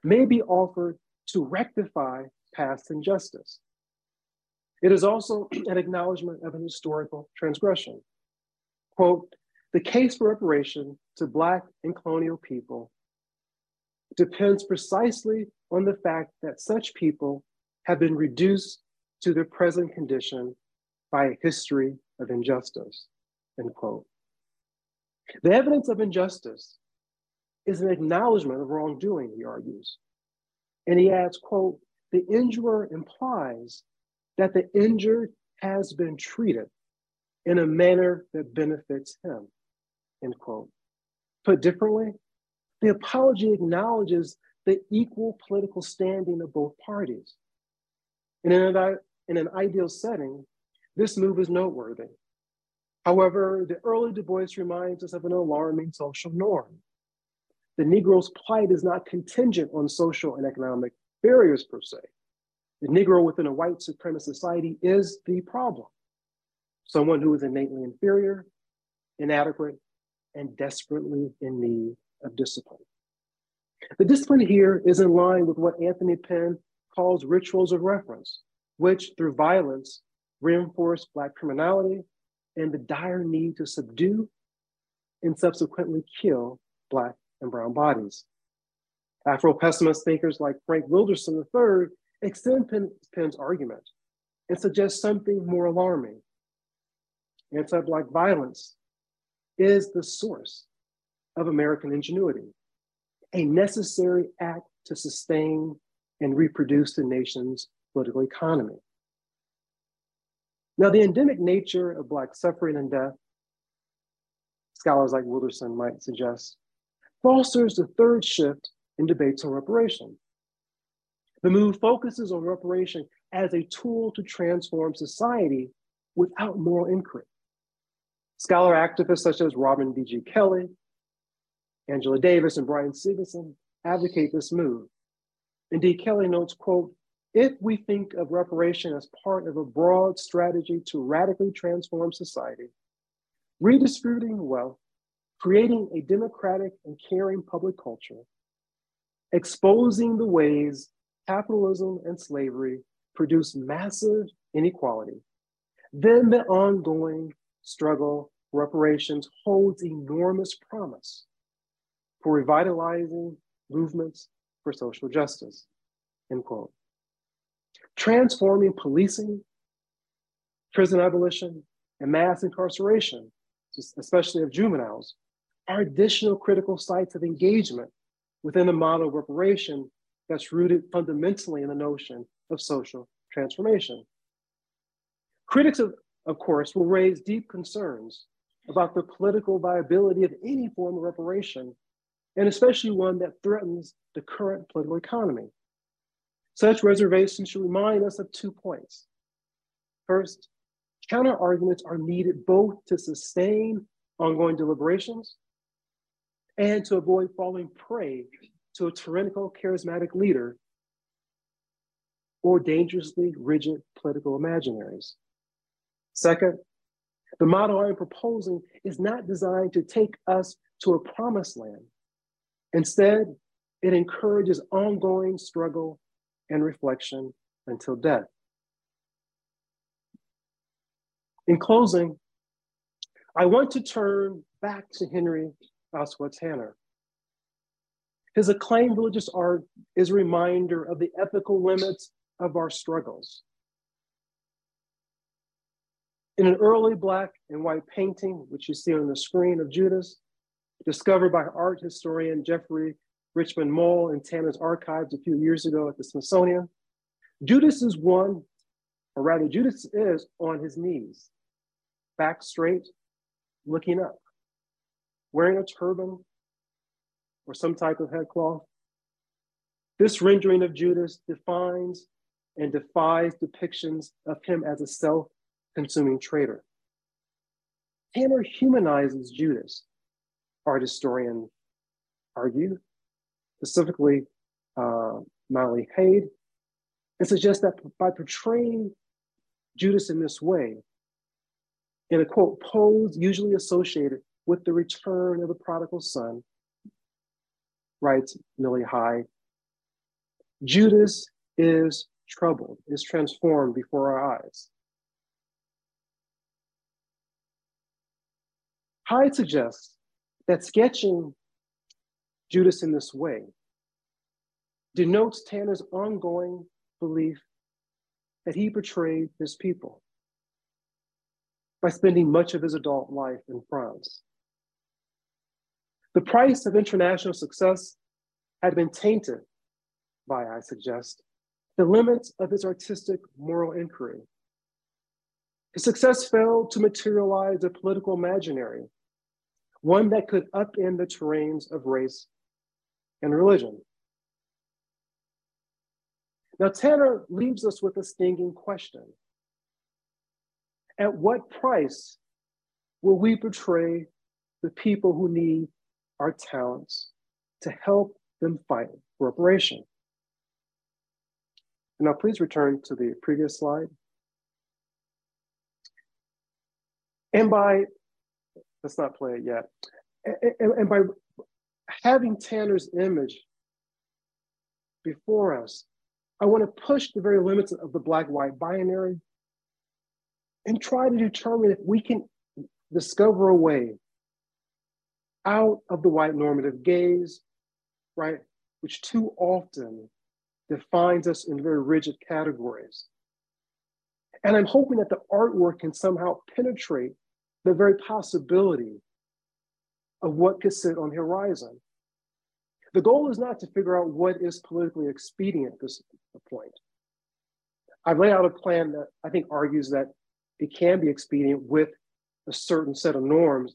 may be offered to rectify past injustice. It is also an acknowledgement of an historical transgression. Quote, the case for reparation to Black and colonial people depends precisely on the fact that such people have been reduced to their present condition by a history of injustice, end quote. The evidence of injustice is an acknowledgement of wrongdoing, he argues. And he adds, quote, the injurer implies that the injured has been treated in a manner that benefits him, end quote. Put differently, the apology acknowledges the equal political standing of both parties. And in an, in an ideal setting, this move is noteworthy. However, the early Du Bois reminds us of an alarming social norm. The Negro's plight is not contingent on social and economic barriers per se. The Negro within a white supremacist society is the problem. Someone who is innately inferior, inadequate, and desperately in need of discipline. The discipline here is in line with what Anthony Pinn calls rituals of reference, which through violence reinforce Black criminality and the dire need to subdue and subsequently kill Black and Brown bodies. Afro pessimist thinkers like Frank Wilderson III extend Pinn, Pinn's argument and suggest something more alarming. Anti Black violence is the source of American ingenuity, a necessary act to sustain and reproduce the nation's political economy. Now, the endemic nature of Black suffering and death, scholars like Wilderson might suggest, fosters the third shift in debates on reparation. The move focuses on reparation as a tool to transform society without moral inquiry. Scholar activists such as Robin D.G. Kelley, Angela Davis, and Bryan Stevenson advocate this move. Indeed, Kelley notes, quote, if we think of reparation as part of a broad strategy to radically transform society, redistributing wealth, creating a democratic and caring public culture, exposing the ways capitalism and slavery produce massive inequality, then the ongoing struggle reparations holds enormous promise for revitalizing movements for social justice, end quote. Transforming policing, prison abolition, and mass incarceration, especially of juveniles, are additional critical sites of engagement within a model of reparation that's rooted fundamentally in the notion of social transformation. Critics, of, of course, will raise deep concerns about the political viability of any form of reparation, and especially one that threatens the current political economy. Such reservations should remind us of two points. First, counter arguments are needed both to sustain ongoing deliberations, and to avoid falling prey to a tyrannical charismatic leader or dangerously rigid political imaginaries. Second, the model I'm proposing is not designed to take us to a promised land. Instead, it encourages ongoing struggle and reflection until death. In closing, I want to turn back to Henry Ossawa Tanner. His acclaimed religious art is a reminder of the ethical limits of our struggles. In an early black and white painting, which you see on the screen of Judas, discovered by art historian Jeffrey Richmond-Moll in Tanner's archives a few years ago at the Smithsonian, Judas is one, or rather, Judas is on his knees, back straight, looking up, wearing a turban or some type of headcloth. This rendering of Judas defines and defies depictions of him as a self consuming traitor. Tanner humanizes Judas, art historians argue, specifically uh, Molly Haid, and suggests that by portraying Judas in this way, in a quote, pose usually associated with the return of the prodigal son, writes Millie Haid, Judas is troubled, is transformed before our eyes. Haid suggests that sketching Judas in this way denotes Tanner's ongoing belief that he betrayed his people by spending much of his adult life in France. The price of international success had been tainted by, I suggest, the limits of his artistic moral inquiry. His success failed to materialize a political imaginary, one that could upend the terrains of race and religion. Now, Tanner leaves us with a stinging question. At what price will we betray the people who need our talents to help them fight for reparation? Now, please return to the previous slide. And by, let's not play it yet. And, and by having Tanner's image before us, I want to push the very limits of the black white binary and try to determine if we can discover a way out of the white normative gaze, right, which too often defines us in very rigid categories. And I'm hoping that the artwork can somehow penetrate the very possibility of what could sit on the horizon. The goal is not to figure out what is politically expedient at this point. I've laid out a plan that I think argues that it can be expedient with a certain set of norms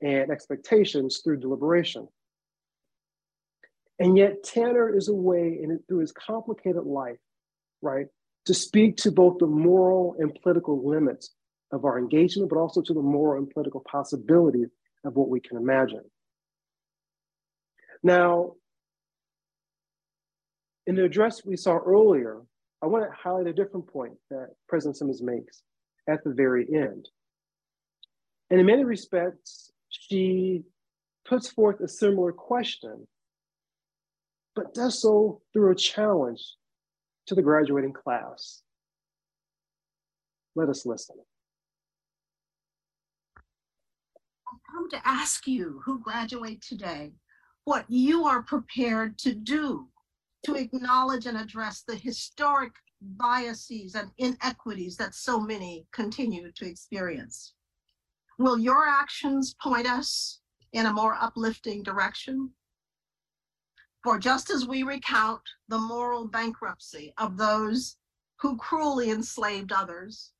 and expectations through deliberation. And yet, Tanner is a way, in through his complicated life, right, to speak to both the moral and political limits of our engagement, but also to the moral and political possibilities of what we can imagine. Now, in the address we saw earlier, I want to highlight a different point that President Simmons makes at the very end. And in many respects, she puts forth a similar question, but does so through a challenge to the graduating class. Let us listen. I've come to ask you who graduate today what you are prepared to do to acknowledge and address the historic biases and inequities that so many continue to experience. Will your actions point us in a more uplifting direction? For just as we recount the moral bankruptcy of those who cruelly enslaved others,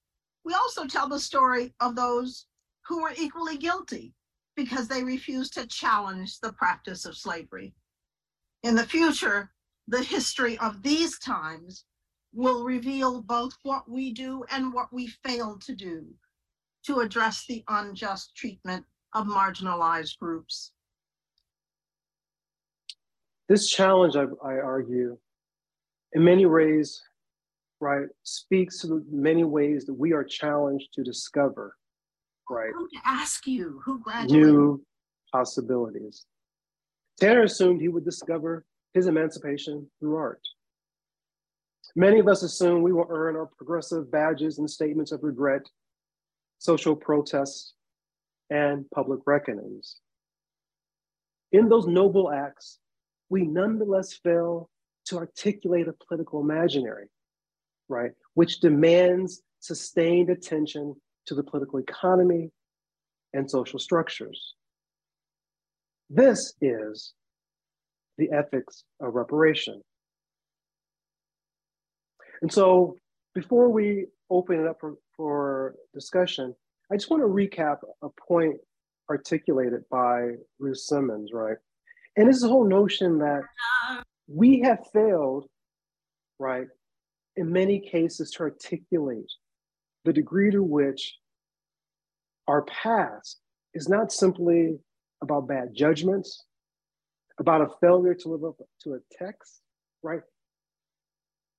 we also tell the story of those who were equally guilty because they refused to challenge the practice of slavery. In the future, the history of these times will reveal both what we do and what we fail to do to address the unjust treatment of marginalized groups. This challenge, I, I argue, in many ways, right, speaks to the many ways that we are challenged to discover, right? I'm to ask you who graduated. New possibilities. Tanner assumed he would discover his emancipation through art. Many of us assume we will earn our progressive badges and statements of regret, social protests, and public reckonings. In those noble acts, we nonetheless fail to articulate a political imaginary, right, which demands sustained attention to the political economy and social structures. This is the ethics of reparation. And so before we open it up for, for discussion, I just want to recap a point articulated by Ruth Simmons, right? And this whole notion that we have failed, right, in many cases to articulate the degree to which our past is not simply about bad judgments, about a failure to live up to a text, right?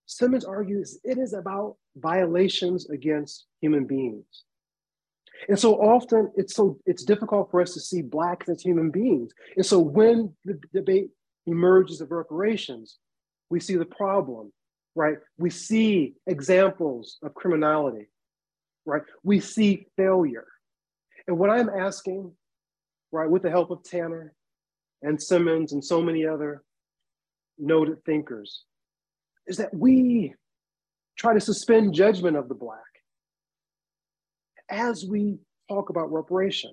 Simmons argues it is about violations against human beings. And so often it's so it's difficult for us to see blacks as human beings. And so when the debate emerges of reparations, we see the problem, right? We see examples of criminality, right? We see failure. And what I'm asking, right, with the help of Tanner and Simmons and so many other noted thinkers, is that we try to suspend judgment of the Black as we talk about reparation.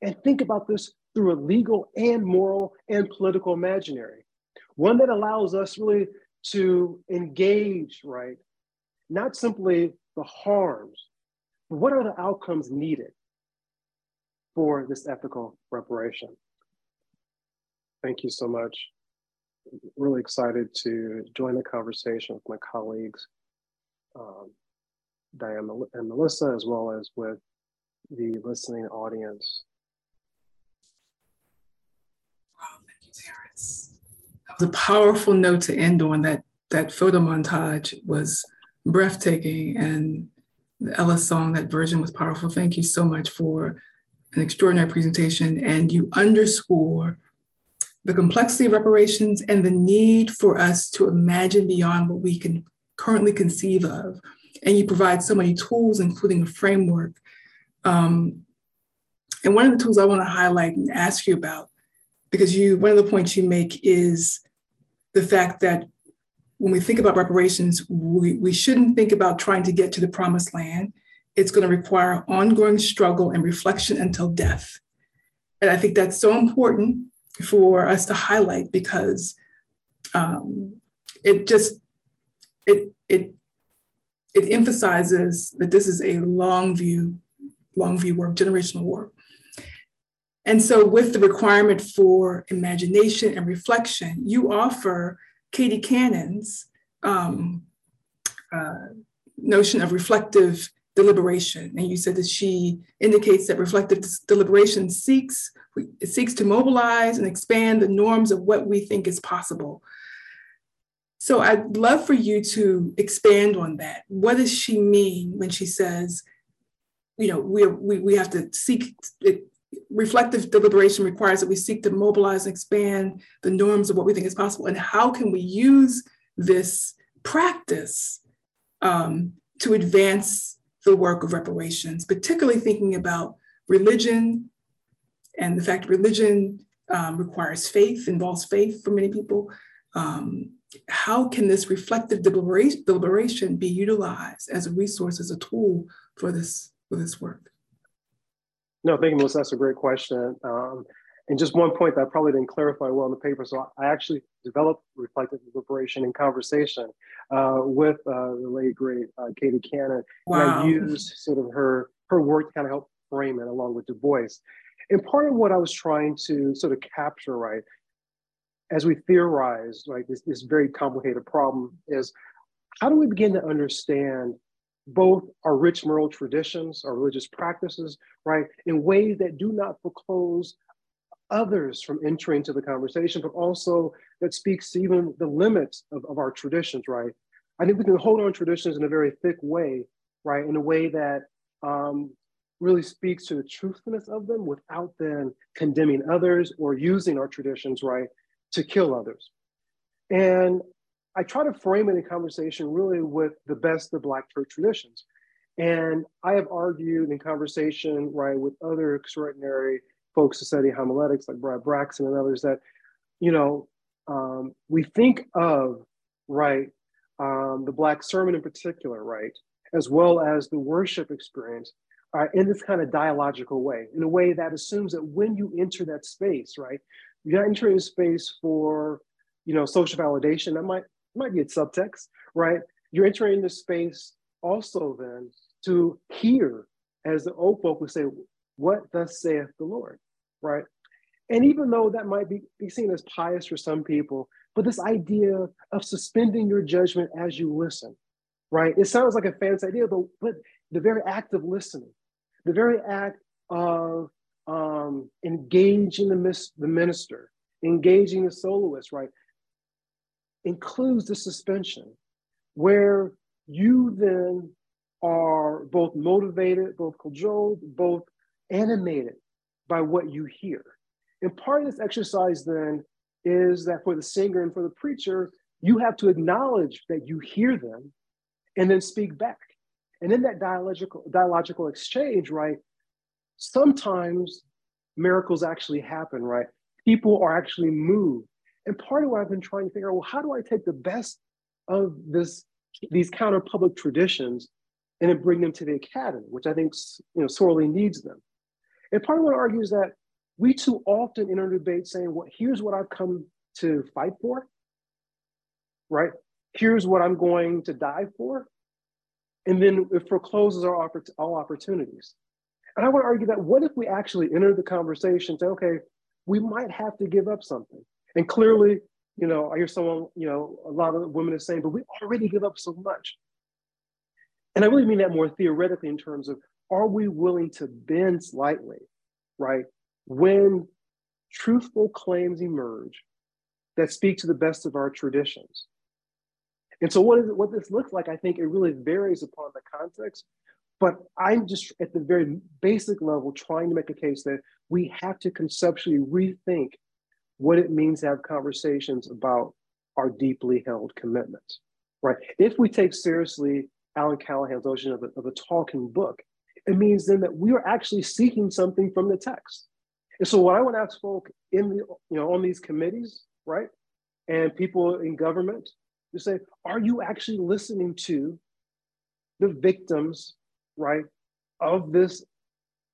And think about this through a legal and moral and political imaginary, one that allows us really to engage, right? Not simply the harms, but what are the outcomes needed for this ethical reparation? Thank you so much. Really excited to join the conversation with my colleagues. Um, Diane and Melissa, as well as with the listening audience. Wow, thank you, Terrence. That was a powerful note to end on. That that photo montage was breathtaking, and the Ella song, that version was powerful. Thank you so much for an extraordinary presentation, and you underscore the complexity of reparations and the need for us to imagine beyond what we can currently conceive of and you provide so many tools, including a framework. Um, and one of the tools I want to highlight and ask you about, because you one of the points you make is the fact that when we think about reparations, we, we shouldn't think about trying to get to the promised land. It's going to require ongoing struggle and reflection until death. And I think that's so important for us to highlight because um, it just it it it emphasizes that this is a long view, long view work, generational work. And so, with the requirement for imagination and reflection, you offer Katie Cannon's um, uh, notion of reflective deliberation. And you said that she indicates that reflective deliberation seeks, it seeks to mobilize and expand the norms of what we think is possible so I'd love for you to expand on that. What does she mean when she says, you know, we we, we have to seek it, reflective deliberation requires that we seek to mobilize and expand the norms of what we think is possible, and how can we use this practice um, to advance the work of reparations, particularly thinking about religion and the fact religion um, requires faith, involves faith for many people. Um, how can this reflective deliberation be utilized as a resource, as a tool for this for this work? No, thank you, Melissa. That's a great question. Um, and just one point that I probably didn't clarify well in the paper. So I actually developed reflective deliberation in conversation uh, with uh, the late great uh, Katie Cannon. Wow. And I used sort of her her work to kind of help frame it along with Du Bois. And part of what I was trying to sort of capture, right, as we theorize, right, this, this very complicated problem is how do we begin to understand both our rich moral traditions, our religious practices, right, in ways that do not foreclose others from entering into the conversation, but also that speaks to even the limits of, of our traditions, right? I think we can hold on traditions in a very thick way, right, in a way that um, really speaks to the truthfulness of them without then condemning others or using our traditions, right, to kill others. And I try to frame it in conversation really with the best of Black church traditions. And I have argued in conversation, right, with other extraordinary folks who study homiletics like Brad Braxton and others that, you know, um, we think of, right, um, the Black sermon in particular, right, as well as the worship experience uh, in this kind of dialogical way, in a way that assumes that when you enter that space, right, you're not entering a space for, you know, social validation. That might might be a subtext, right? You're entering the space also then to hear, as the old folk would say, what thus saith the Lord, right? And even though that might be, be seen as pious for some people, but this idea of suspending your judgment as you listen, right? It sounds like a fancy idea, but, but the very act of listening, the very act of um, engaging the, mis- the minister, engaging the soloist, right, includes the suspension where you then are both motivated, both cajoled, both animated by what you hear. And part of this exercise then is that for the singer and for the preacher, you have to acknowledge that you hear them and then speak back. And in that dialogical, dialogical exchange, right, sometimes miracles actually happen, right? People are actually moved. And part of what I've been trying to figure out, well, how do I take the best of this, these counter public traditions and then bring them to the academy, which I think you know sorely needs them. And part of what I argue is that we too often enter debate saying, well, here's what I've come to fight for, right? Here's what I'm going to die for. And then it forecloses our all opportunities. And I want to argue that what if we actually enter the conversation, say, okay, we might have to give up something. And clearly, you know, I hear someone, you know, a lot of women are saying, but we already give up so much. And I really mean that more theoretically in terms of are we willing to bend slightly, right? When truthful claims emerge that speak to the best of our traditions. And so what is what this looks like, I think it really varies upon the context. But I'm just at the very basic level trying to make a case that we have to conceptually rethink what it means to have conversations about our deeply held commitments, right? If we take seriously Allen Callahan's notion of a, of a talking book, it means then that we are actually seeking something from the text. And so what I want to ask folk in the, you know, on these committees, right? And people in government to say, are you actually listening to the victims, right, of this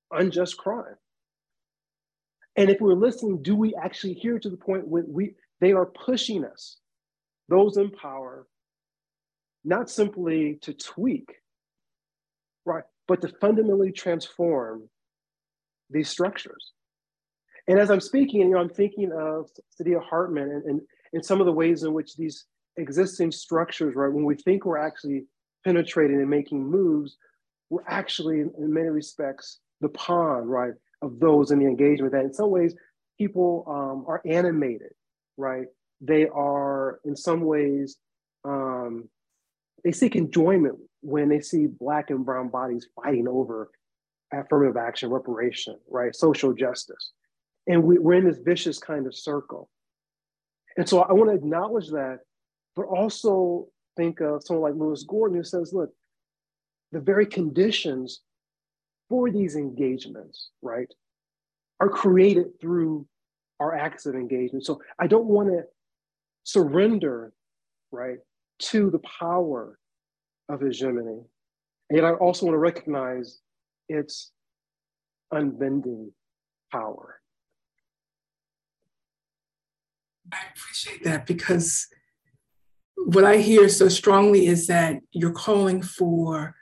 unjust crime? And if we're listening, do we actually hear to the point when we they are pushing us, those in power, not simply to tweak, right, but to fundamentally transform these structures. And as I'm speaking, you know, I'm thinking of Saidiya Hartman and, and, and some of the ways in which these existing structures, right, when we think we're actually penetrating and making moves, we're actually, in many respects, the pawn, right, of those in the engagement. That in some ways, people um, are animated, right? They are, in some ways, um, they seek enjoyment when they see Black and Brown bodies fighting over affirmative action, reparation, right? Social justice. And we, we're in this vicious kind of circle. And so I want to acknowledge that, but also think of someone like Lewis Gordon who says, look, the very conditions for these engagements, right, are created through our acts of engagement. So I don't want to surrender, right, to the power of hegemony. And yet I also want to recognize its unbending power. I appreciate that because what I hear so strongly is that you're calling for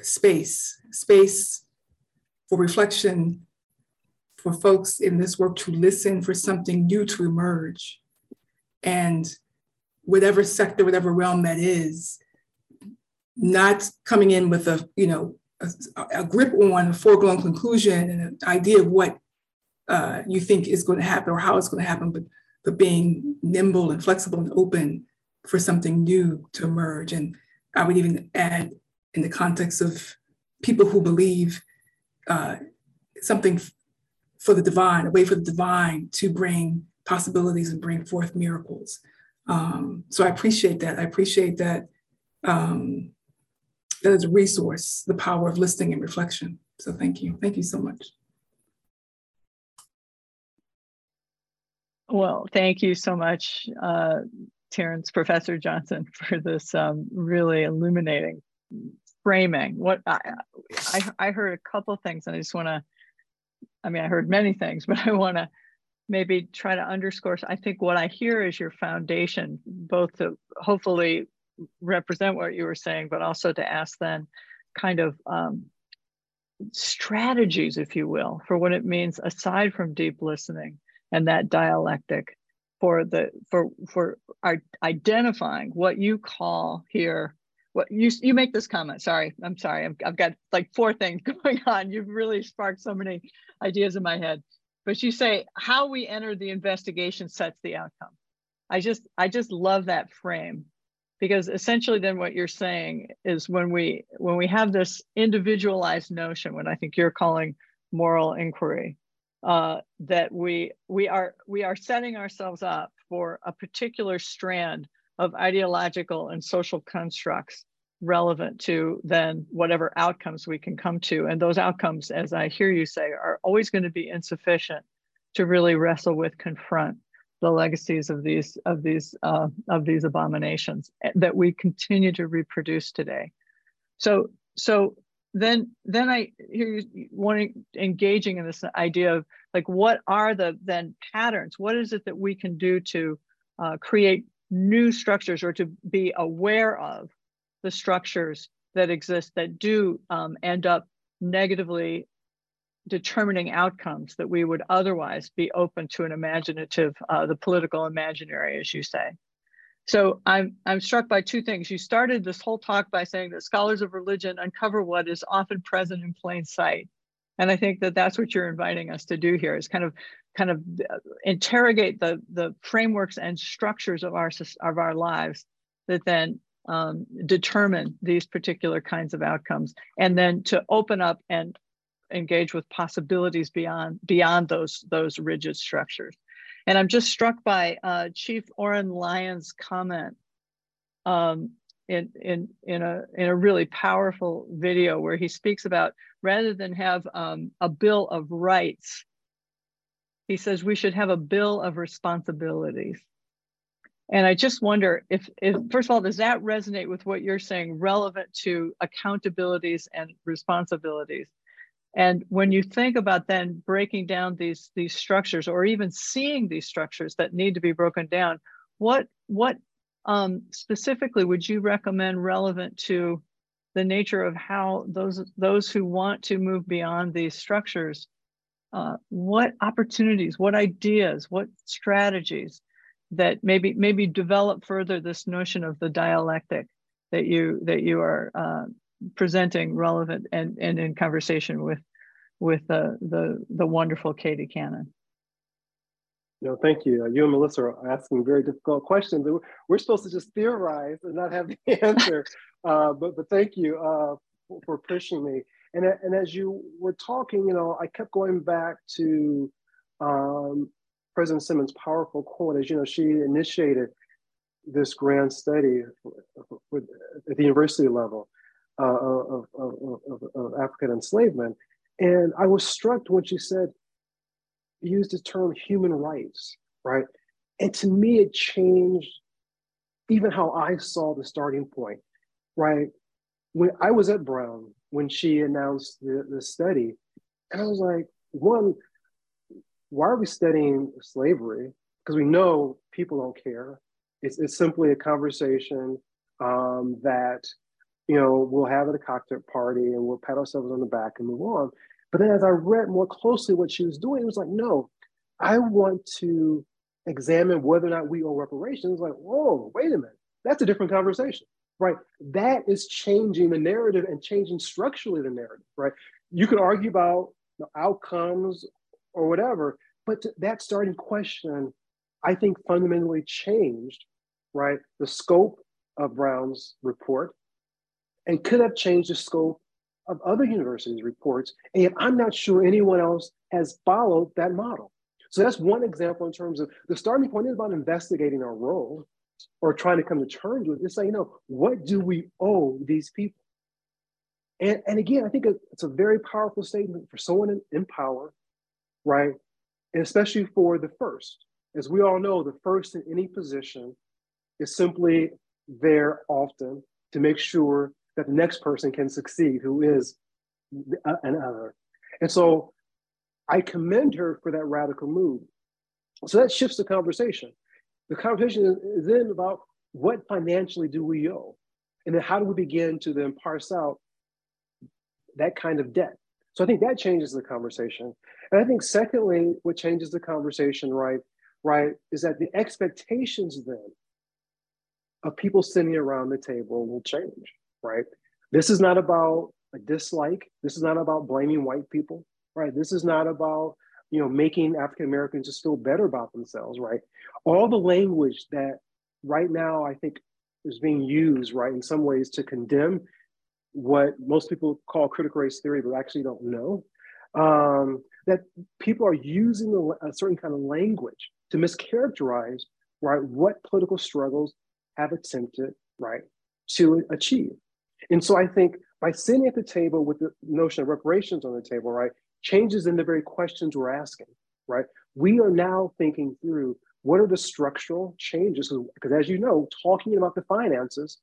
space, space for reflection, for folks in this work to listen for something new to emerge. And whatever sector, whatever realm that is, not coming in with a, you know, a, a grip on a foregone conclusion and an idea of what uh, you think is going to happen or how it's going to happen, but but being nimble and flexible and open for something new to emerge. And I would even add, in the context of people who believe uh, something for the divine, a way for the divine to bring possibilities and bring forth miracles. Um, so I appreciate that. I appreciate that um, that is a resource, the power of listening and reflection. So thank you. Thank you so much. Well, thank you so much, uh, Terrence, Professor Johnson, for this um, really illuminating framing. What I, I, I heard a couple things, and I just want to. I mean, I heard many things, but I want to maybe try to underscore. I think what I hear is your foundation, both to hopefully represent what you were saying, but also to ask then, kind of um, strategies, if you will, for what it means aside from deep listening and that dialectic for the for for our identifying what you call here what you you make this comment sorry i'm sorry i have got like four things going on. You've really sparked so many ideas in my head. But you say how we enter the investigation sets the outcome. I just i just love that frame because essentially then what you're saying is when we when we have this individualized notion what i think you're calling moral inquiry uh, that we we are we are setting ourselves up for a particular strand of ideological and social constructs relevant to then whatever outcomes we can come to. And those outcomes as i hear you say are always going to be insufficient to really wrestle with confront the legacies of these of these uh, of these abominations that we continue to reproduce today so so then then I hear you wanting engaging in this idea of like what are the then patterns? What is it that we can do to uh, create new structures or to be aware of the structures that exist that do um, end up negatively determining outcomes that we would otherwise be open to an imaginative, uh, the political imaginary, as you say. So I'm, I'm struck by two things. You started this whole talk by saying that scholars of religion uncover what is often present in plain sight. And I think that that's what you're inviting us to do here is kind of kind of uh, interrogate the, the frameworks and structures of our, of our lives that then um, determine these particular kinds of outcomes and then to open up and engage with possibilities beyond beyond those those rigid structures and I'm just struck by uh, Chief Oren Lyons' comment um, in, in, in, a, in a really powerful video where he speaks about rather than have um, a bill of rights, he says we should have a bill of responsibilities. And I just wonder if, if, first of all, does that resonate with what you're saying relevant to accountabilities and responsibilities? And when you think about then breaking down these, these structures or even seeing these structures that need to be broken down, what, what um, specifically would you recommend relevant to the nature of how those, those who want to move beyond these structures, uh, what opportunities, what ideas, what strategies that maybe maybe develop further this notion of the dialectic that you that you are uh, presenting relevant and, and in conversation with with the the, the wonderful Katie Cannon. No, thank you. Uh, you and Melissa are asking very difficult questions. We're supposed to just theorize and not have the answer. uh, but but thank you uh, for, for, pushing me. And and as you were talking, you know, I kept going back to um, President Simmons' powerful quote. As you know, she initiated this grand study at the university level uh, of, of, of, of, African enslavement. And I was struck when she said, used the term human rights, right? And to me, it changed even how I saw the starting point, right? When I was at Brown, when she announced the, the study, and I was like, one, why are we studying slavery? Because we know people don't care. It's, it's simply a conversation um, that you know, we'll have at a cocktail party and we'll pat ourselves on the back and move on. But then as I read more closely what she was doing, it was like, no, I want to examine whether or not we owe reparations. Like, whoa, wait a minute. That's a different conversation, right? That is changing the narrative and changing structurally the narrative, right? You could argue about the outcomes or whatever, but that starting question, I think fundamentally changed, right? The scope of Brown's report and could have changed the scope of other universities' reports. And I'm not sure anyone else has followed that model. So that's one example in terms of the starting point is about investigating our role or trying to come to terms with it. Say, you know, what do we owe these people? And, and again, I think it's a very powerful statement for someone in, in power, right? And especially for the first. As we all know, the first in any position is simply there often to make sure that the next person can succeed, who is an other. And so I commend her for that radical move. So that shifts the conversation. The conversation is then about what financially do we owe? And then how do we begin to then parse out that kind of debt? So I think that changes the conversation. And I think secondly, what changes the conversation, right, right, is that the expectations then of people sitting around the table will change, right? This is not about a dislike. This is not about blaming white people right? This is not about you know making African Americans just feel better about themselves, right? All the language that right now I think is being used, right, in some ways to condemn what most people call critical race theory, but actually don't know. Um, that people are using a, a certain kind of language to mischaracterize, right, what political struggles have attempted, right, to achieve. And so I think by sitting at the table with the notion of reparations on the table, right, changes in the very questions we're asking, right? We are now thinking through what are the structural changes? Because as you know, talking about the finances,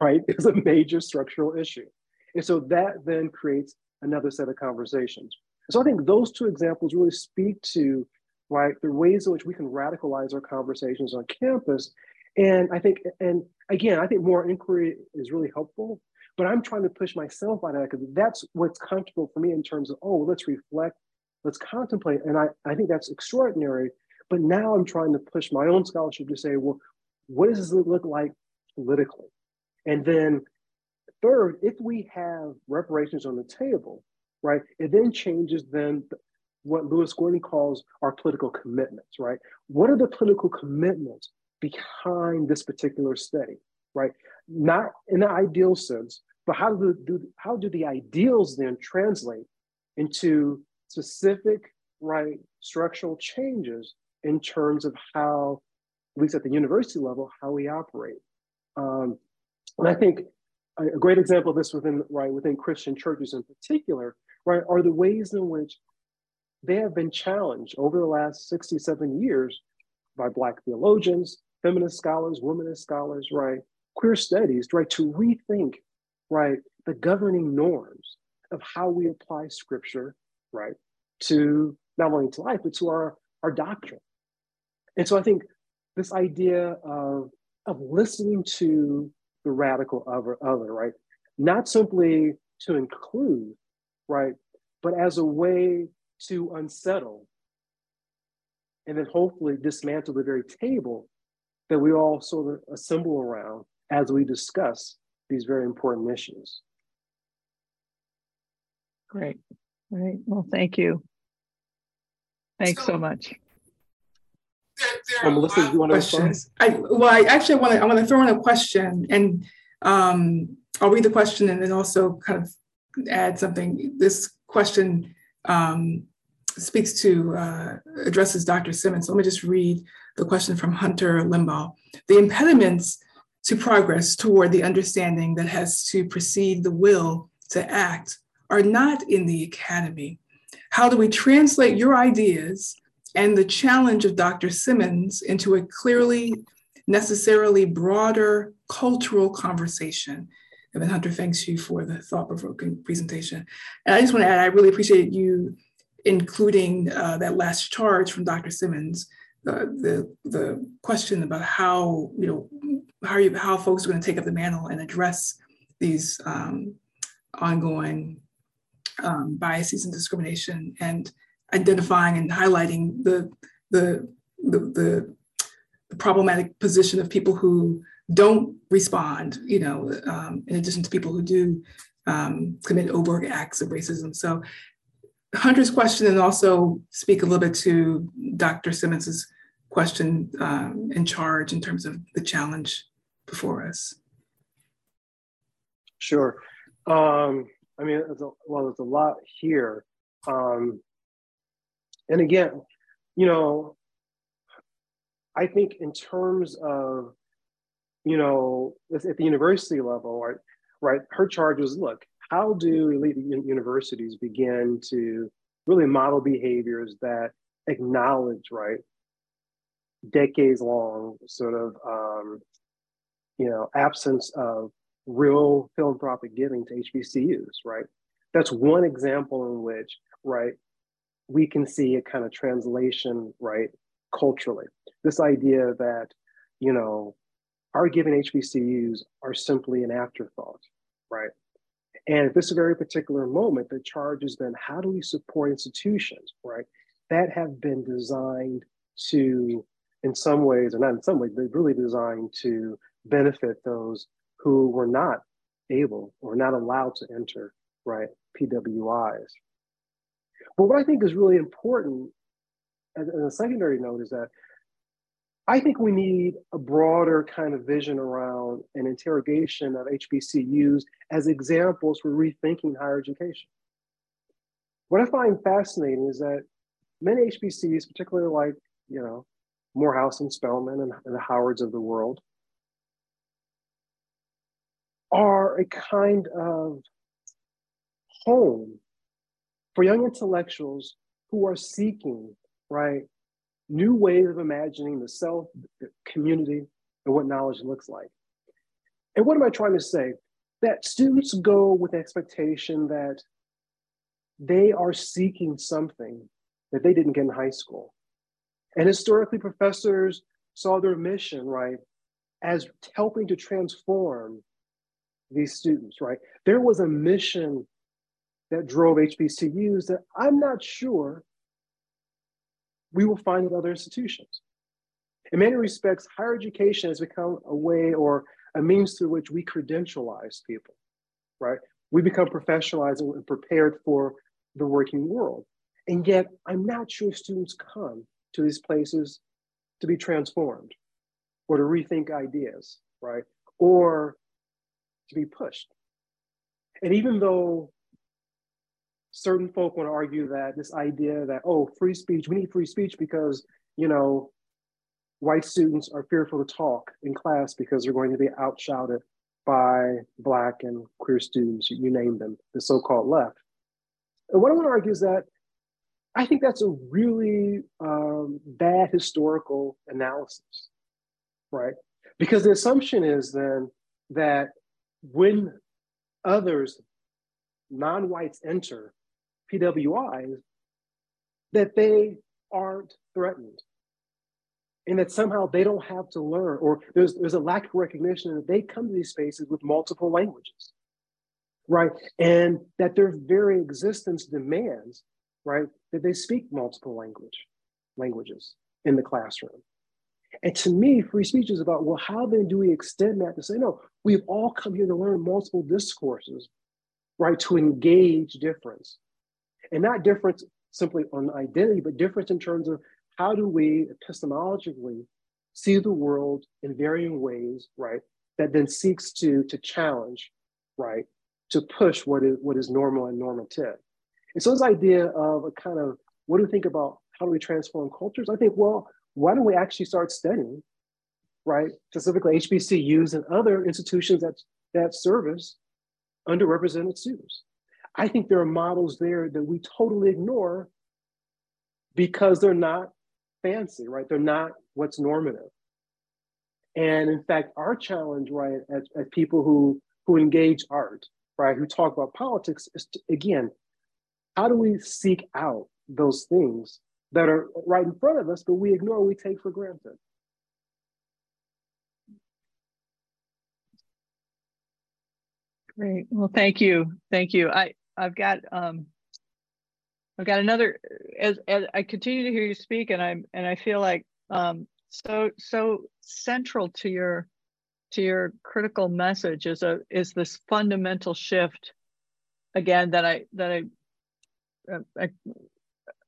right, is a major structural issue. And so that then creates another set of conversations. So I think those two examples really speak to, right, the ways in which we can radicalize our conversations on campus. And I think, and again, I think more inquiry is really helpful but I'm trying to push myself out of that because that's what's comfortable for me in terms of, oh, let's reflect, let's contemplate. And I, I think that's extraordinary. But now I'm trying to push my own scholarship to say, well, what does this look like politically? And then third, if we have reparations on the table, right, it then changes then what Lewis Gordon calls our political commitments, right? What are the political commitments behind this particular study, right? Not in the ideal sense, but how do, do, how do the ideals then translate into specific, right, structural changes in terms of how, at least at the university level, how we operate? Um, and I think a, great example of this within, right, within Christian churches in particular, right, are the ways in which they have been challenged over the last 67 years by Black theologians, feminist scholars, womanist scholars, right, queer studies, right, to rethink right, the governing norms of how we apply scripture, right, to not only to life, but to our, our doctrine. And so I think this idea of, of listening to the radical other, other, right, not simply to include, right, but as a way to unsettle and then hopefully dismantle the very table that we all sort of assemble around as we discuss these very important issues. Great. Great. Well, thank you. Thanks so, so much. There, Melissa, you want to questions. I, well, I actually want to I want to throw in a question, and um, I'll read the question and then also kind of add something. This question um, speaks to uh, addresses Dr. Simmons. So let me just read the question from Hunter Limbaugh. The impediments to progress toward the understanding that has to precede the will to act are not in the academy. How do we translate your ideas and the challenge of Dr. Simmons into a clearly, necessarily broader cultural conversation? And then Hunter, thanks you for the thought-provoking presentation. And I just want to add, I really appreciate you including uh, that last charge from Dr. Simmons, the the question about how you know how you how folks are going to take up the mantle and address these um, ongoing um, biases and discrimination and identifying and highlighting the the the, the the problematic position of people who don't respond, you know, um, in addition to people who do um, commit overt acts of racism. So Hunter's question and also speak a little bit to Dr. Simmons's question um, in charge in terms of the challenge before us. Sure. Um, I mean, a, well, there's a lot here. Um, and again, you know, I think in terms of, you know, at the university level, right, right, her charge was, look, how do elite universities begin to really model behaviors that acknowledge, right, decades long sort of, um, you know, absence of real philanthropic giving to HBCUs, right? That's one example in which, right, we can see a kind of translation, right, culturally. This idea that, you know, our given HBCUs are simply an afterthought, right? And at this very particular moment, the charge is then how do we support institutions, right, that have been designed to, in some ways, or not in some ways, they're really designed to benefit those who were not able or not allowed to enter, right, PWIs. But what I think is really important as a secondary note is that I think we need a broader kind of vision around an interrogation of HBCUs as examples for rethinking higher education. What I find fascinating is that many HBCUs, particularly like, you know, Morehouse and Spelman and, and the Howards of the world, are a kind of home for young intellectuals who are seeking, right, new ways of imagining the self, the community, and what knowledge looks like. And what am I trying to say? That students go with the expectation that they are seeking something that they didn't get in high school. And historically, professors saw their mission, right, as helping to transform these students, right? There was a mission that drove HBCUs that I'm not sure we will find at other institutions. In many respects, higher education has become a way or a means through which we credentialize people, right? We become professionalized and prepared for the working world. And yet, I'm not sure students come to these places to be transformed or to rethink ideas, right? Or to be pushed. And even though certain folk want to argue that this idea that, oh, free speech, we need free speech because, you know, white students are fearful to talk in class because they're going to be outshouted by Black and queer students, you name them, the so called left. And what I want to argue is that I think that's a really um, bad historical analysis, right? Because the assumption is then that when others, non whites, enter, PWIs that they aren't threatened. And that somehow they don't have to learn or there's, there's a lack of recognition that they come to these spaces with multiple languages right? And that their very existence demands right that they speak multiple language languages in the classroom. And to me free speech is about well how then do we extend that to say no we've all come here to learn multiple discourses right to engage difference and not difference simply on identity, but difference in terms of how do we epistemologically see the world in varying ways, right? That then seeks to to challenge, right? To push what is what is normal and normative. And so this idea of a kind of what do we think about how do we transform cultures? I think, well, why don't we actually start studying, right? Specifically HBCUs and other institutions that that service underrepresented students. I think there are models there that we totally ignore because they're not fancy, right? They're not what's normative. And in fact, our challenge, right, as, as people who who engage art, right, who talk about politics, is to, again, how do we seek out those things that are right in front of us, but we ignore, we take for granted? Great. Well, thank you. Thank you. I, I've got um, I've got another as as I continue to hear you speak, and I'm and I feel like um, so so central to your to your critical message is a is this fundamental shift again that I that I, uh, I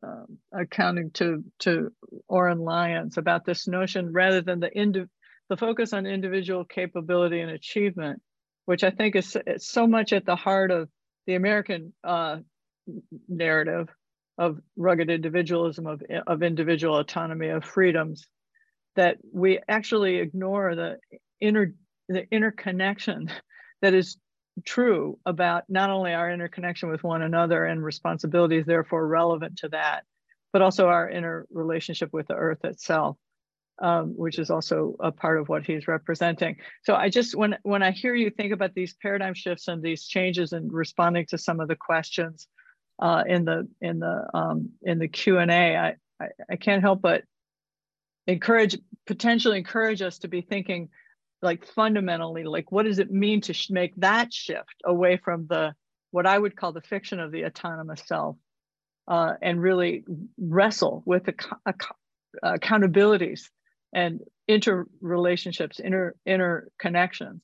um, accounting to to Oren Lyons about this notion rather than the indi- the focus on individual capability and achievement, which I think is so much at the heart of the American uh, narrative of rugged individualism, of, of individual autonomy, of freedoms, that we actually ignore the inner the interconnection that is true about not only our interconnection with one another and responsibilities therefore relevant to that, but also our interrelationship with the earth itself, um, which is also a part of what he's representing. So I just, when, when I hear you think about these paradigm shifts and these changes and responding to some of the questions uh, in the, in the, um, in the Q&A, I, I, I can't help but encourage, potentially encourage us to be thinking like fundamentally like what does it mean to make that shift away from the what i would call the fiction of the autonomous self uh, and really wrestle with the accountabilities and interrelationships inter interconnections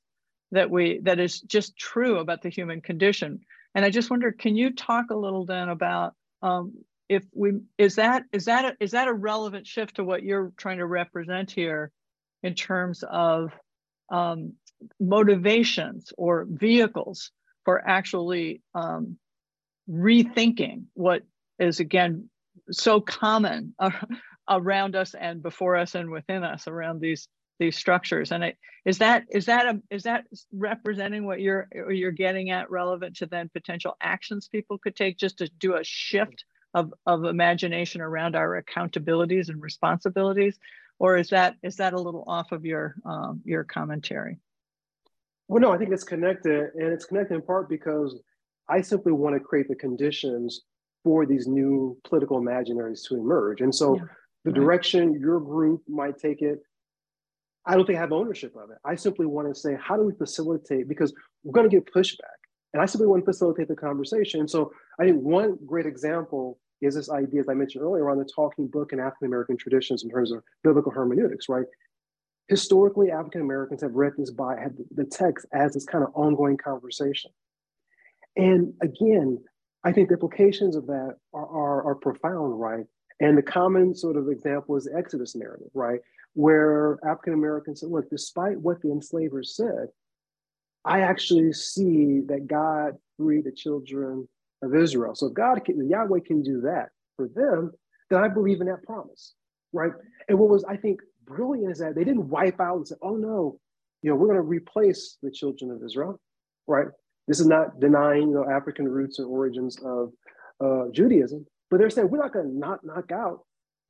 that we that is just true about the human condition. And i just wonder can you talk a little then about um, if we is that is that a, is that a relevant shift to what you're trying to represent here in terms of um, motivations or vehicles for actually um, rethinking what is again so common around us and before us and within us around these these structures and it, is that is that a, is that representing what you're you're getting at relevant to then potential actions people could take just to do a shift of, of imagination around our accountabilities and responsibilities or is that is that a little off of your um, your commentary? Well, no, I think it's connected, and it's connected in part because I simply want to create the conditions for these new political imaginaries to emerge. And so, yeah. The right. direction your group might take it, I don't think I have ownership of it. I simply want to say, how do we facilitate? Because we're going to get pushback, and I simply want to facilitate the conversation. So, I think one great example is this idea, as I mentioned earlier, around the talking book and African American traditions in terms of biblical hermeneutics, right? Historically, African Americans have read this by had the text as this kind of ongoing conversation. And again, I think the implications of that are, are, are profound, right? And the common sort of example is the Exodus narrative, right? Where African Americans said, look, despite what the enslavers said, I actually see that God freed the children of Israel. So if God can, Yahweh can do that for them, then I believe in that promise, right? And what was, I think, brilliant is that they didn't wipe out and say, oh no, you know, we're going to replace the children of Israel, right? This is not denying, you know, African roots and origins of uh, Judaism, but they're saying we're not going to not knock out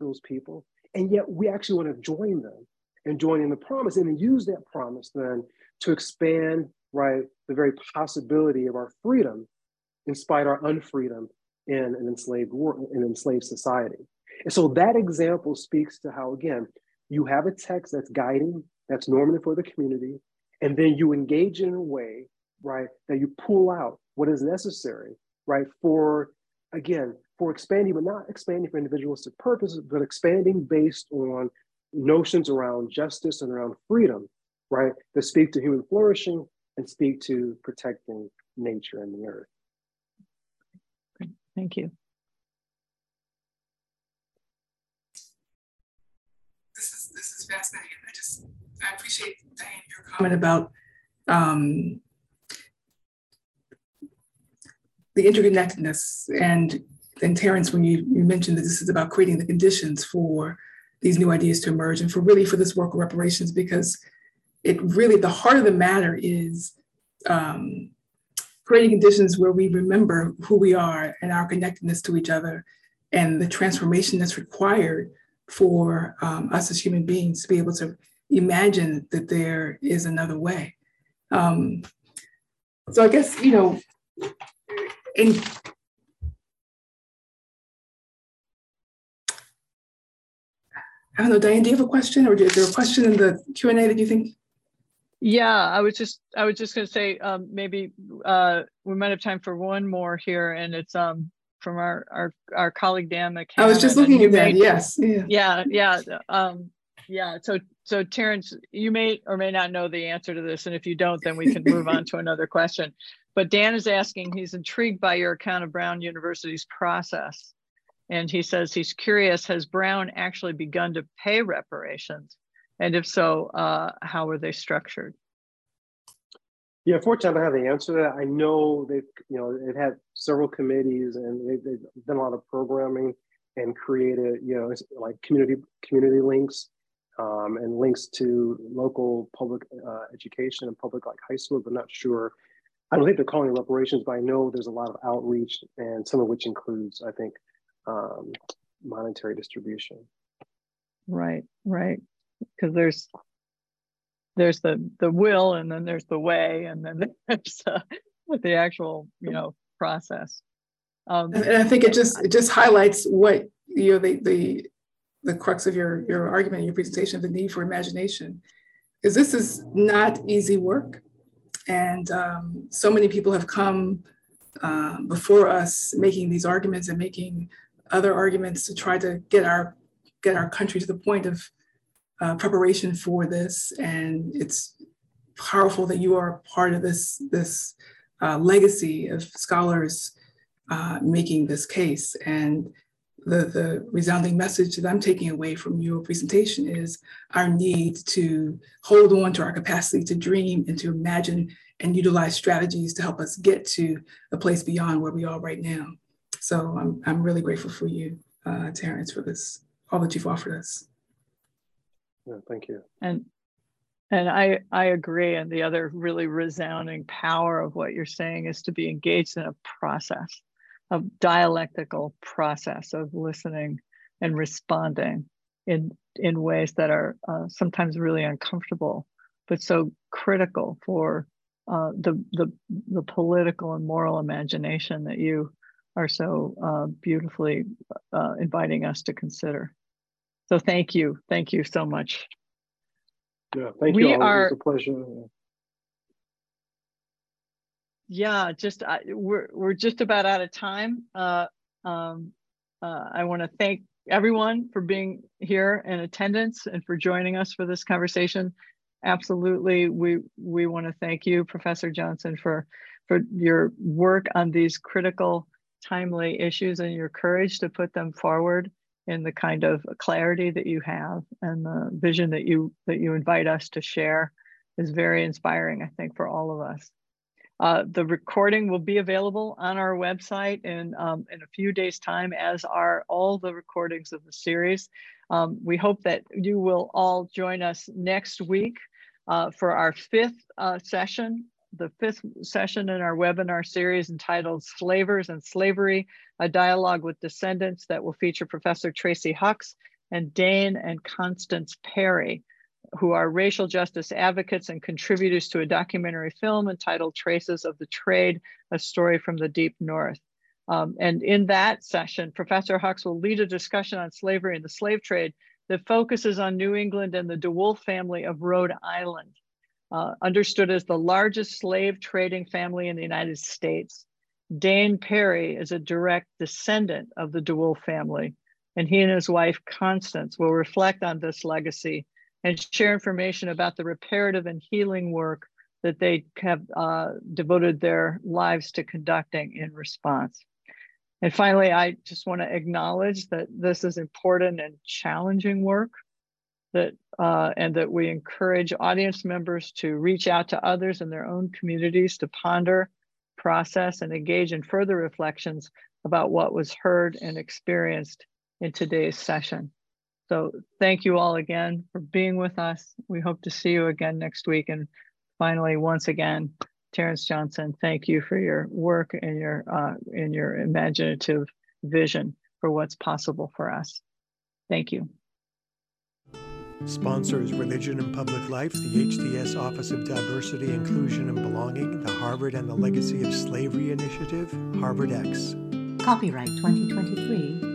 those people, and yet we actually want to join them and join in the promise, and then use that promise then to expand, right, the very possibility of our freedom in spite our unfreedom in an enslaved world, an enslaved society. And so that example speaks to how, again, you have a text that's guiding, that's normative for the community, and then you engage in a way, right, that you pull out what is necessary, right, for, again, for expanding, but not expanding for individualistic purposes, but expanding based on notions around justice and around freedom, right, that speak to human flourishing and speak to protecting nature and the earth. Thank you. This is this is fascinating. I just I appreciate Diane your comment about um, the interconnectedness and and Terrence when you, you mentioned that this is about creating the conditions for these new ideas to emerge and for really for this work of reparations because it really the heart of the matter is um, creating conditions where we remember who we are and our connectedness to each other and the transformation that's required for um, us as human beings to be able to imagine that there is another way. Um, so I guess, you know, in I don't know, Diane, do you have a question or is there a question in the Q&A that you think yeah, I was just I was just gonna say um, maybe uh, we might have time for one more here, and it's um from our our our colleague Dan McKanan. I was just looking at that. Yes. Yeah. Yeah. Yeah. Um, Yeah. So, so Terrence, you may or may not know the answer to this, and if you don't, then we can move on to another question. But Dan is asking, he's intrigued by your account of Brown University's process. And he says he's curious, has Brown actually begun to pay reparations? And if so, uh, how are they structured? Yeah, unfortunately, I don't have the answer to that. I know they've, you know, they've had several committees and they've, they've done a lot of programming and created, you know, like community community links um, and links to local public uh, education and public like high schools. I'm not sure. I don't think they're calling it reparations, but I know there's a lot of outreach and some of which includes, I think, um, monetary distribution. Right, right. Because there's there's the the will, and then there's the way, and then there's uh, the actual you know process. Um, and I think it just it just highlights what you know the the the crux of your your argument, your presentation, the need for imagination, because this is not easy work, and um, so many people have come uh, before us making these arguments and making other arguments to try to get our get our country to the point of uh, preparation for this. And it's powerful that you are part of this this uh, legacy of scholars uh, making this case. And the, the resounding message that I'm taking away from your presentation is our need to hold on to our capacity to dream and to imagine and utilize strategies to help us get to a place beyond where we are right now. So I'm, I'm really grateful for you, uh, Terrence, for this, all that you've offered us. Yeah, thank you. And and I I agree. And the other really resounding power of what you're saying is to be engaged in a process, a dialectical process of listening and responding in in ways that are uh, sometimes really uncomfortable, but so critical for uh, the the the political and moral imagination that you are so uh, beautifully uh, inviting us to consider. So thank you. Thank you so much. Yeah, thank we you. Are, it's a pleasure. Yeah, just uh, we're we're just about out of time. Uh, um, uh, I want to thank everyone for being here in attendance and for joining us for this conversation. Absolutely, we we want to thank you, Professor Johnson, for for your work on these critical timely issues and your courage to put them forward in the kind of clarity that you have and the vision that you that you invite us to share is very inspiring, I think, for all of us. Uh, the recording will be available on our website in, um, in a few days' time, as are all the recordings of the series. Um, we hope that you will all join us next week uh, for our fifth uh, session the fifth session in our webinar series entitled Slavers and Slavery, a dialogue with descendants that will feature Professor Tracy Hucks and Dain and Constance Perry, who are racial justice advocates and contributors to a documentary film entitled Traces of the Trade, a story from the deep north. Um, and in that session, Professor Hucks will lead a discussion on slavery and the slave trade that focuses on New England and the DeWolf family of Rhode Island uh, understood as the largest slave trading family in the United States. Dain Perry is a direct descendant of the DeWolf family, and he and his wife Constance will reflect on this legacy and share information about the reparative and healing work that they have uh, devoted their lives to conducting in response. And finally, I just want to acknowledge that this is important and challenging work that uh, and that we encourage audience members to reach out to others in their own communities to ponder, process, and engage in further reflections about what was heard and experienced in today's session. So thank you all again for being with us. We hope to see you again next week. And finally, once again, Terrence Johnson, thank you for your work and your uh, and your imaginative vision for what's possible for us. Thank you. Sponsors Religion and Public Life, the HDS Office of Diversity, Inclusion, and Belonging, the Harvard and the Legacy of Slavery Initiative, Harvard X. Copyright 2023,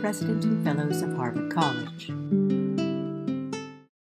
President and Fellows of Harvard College.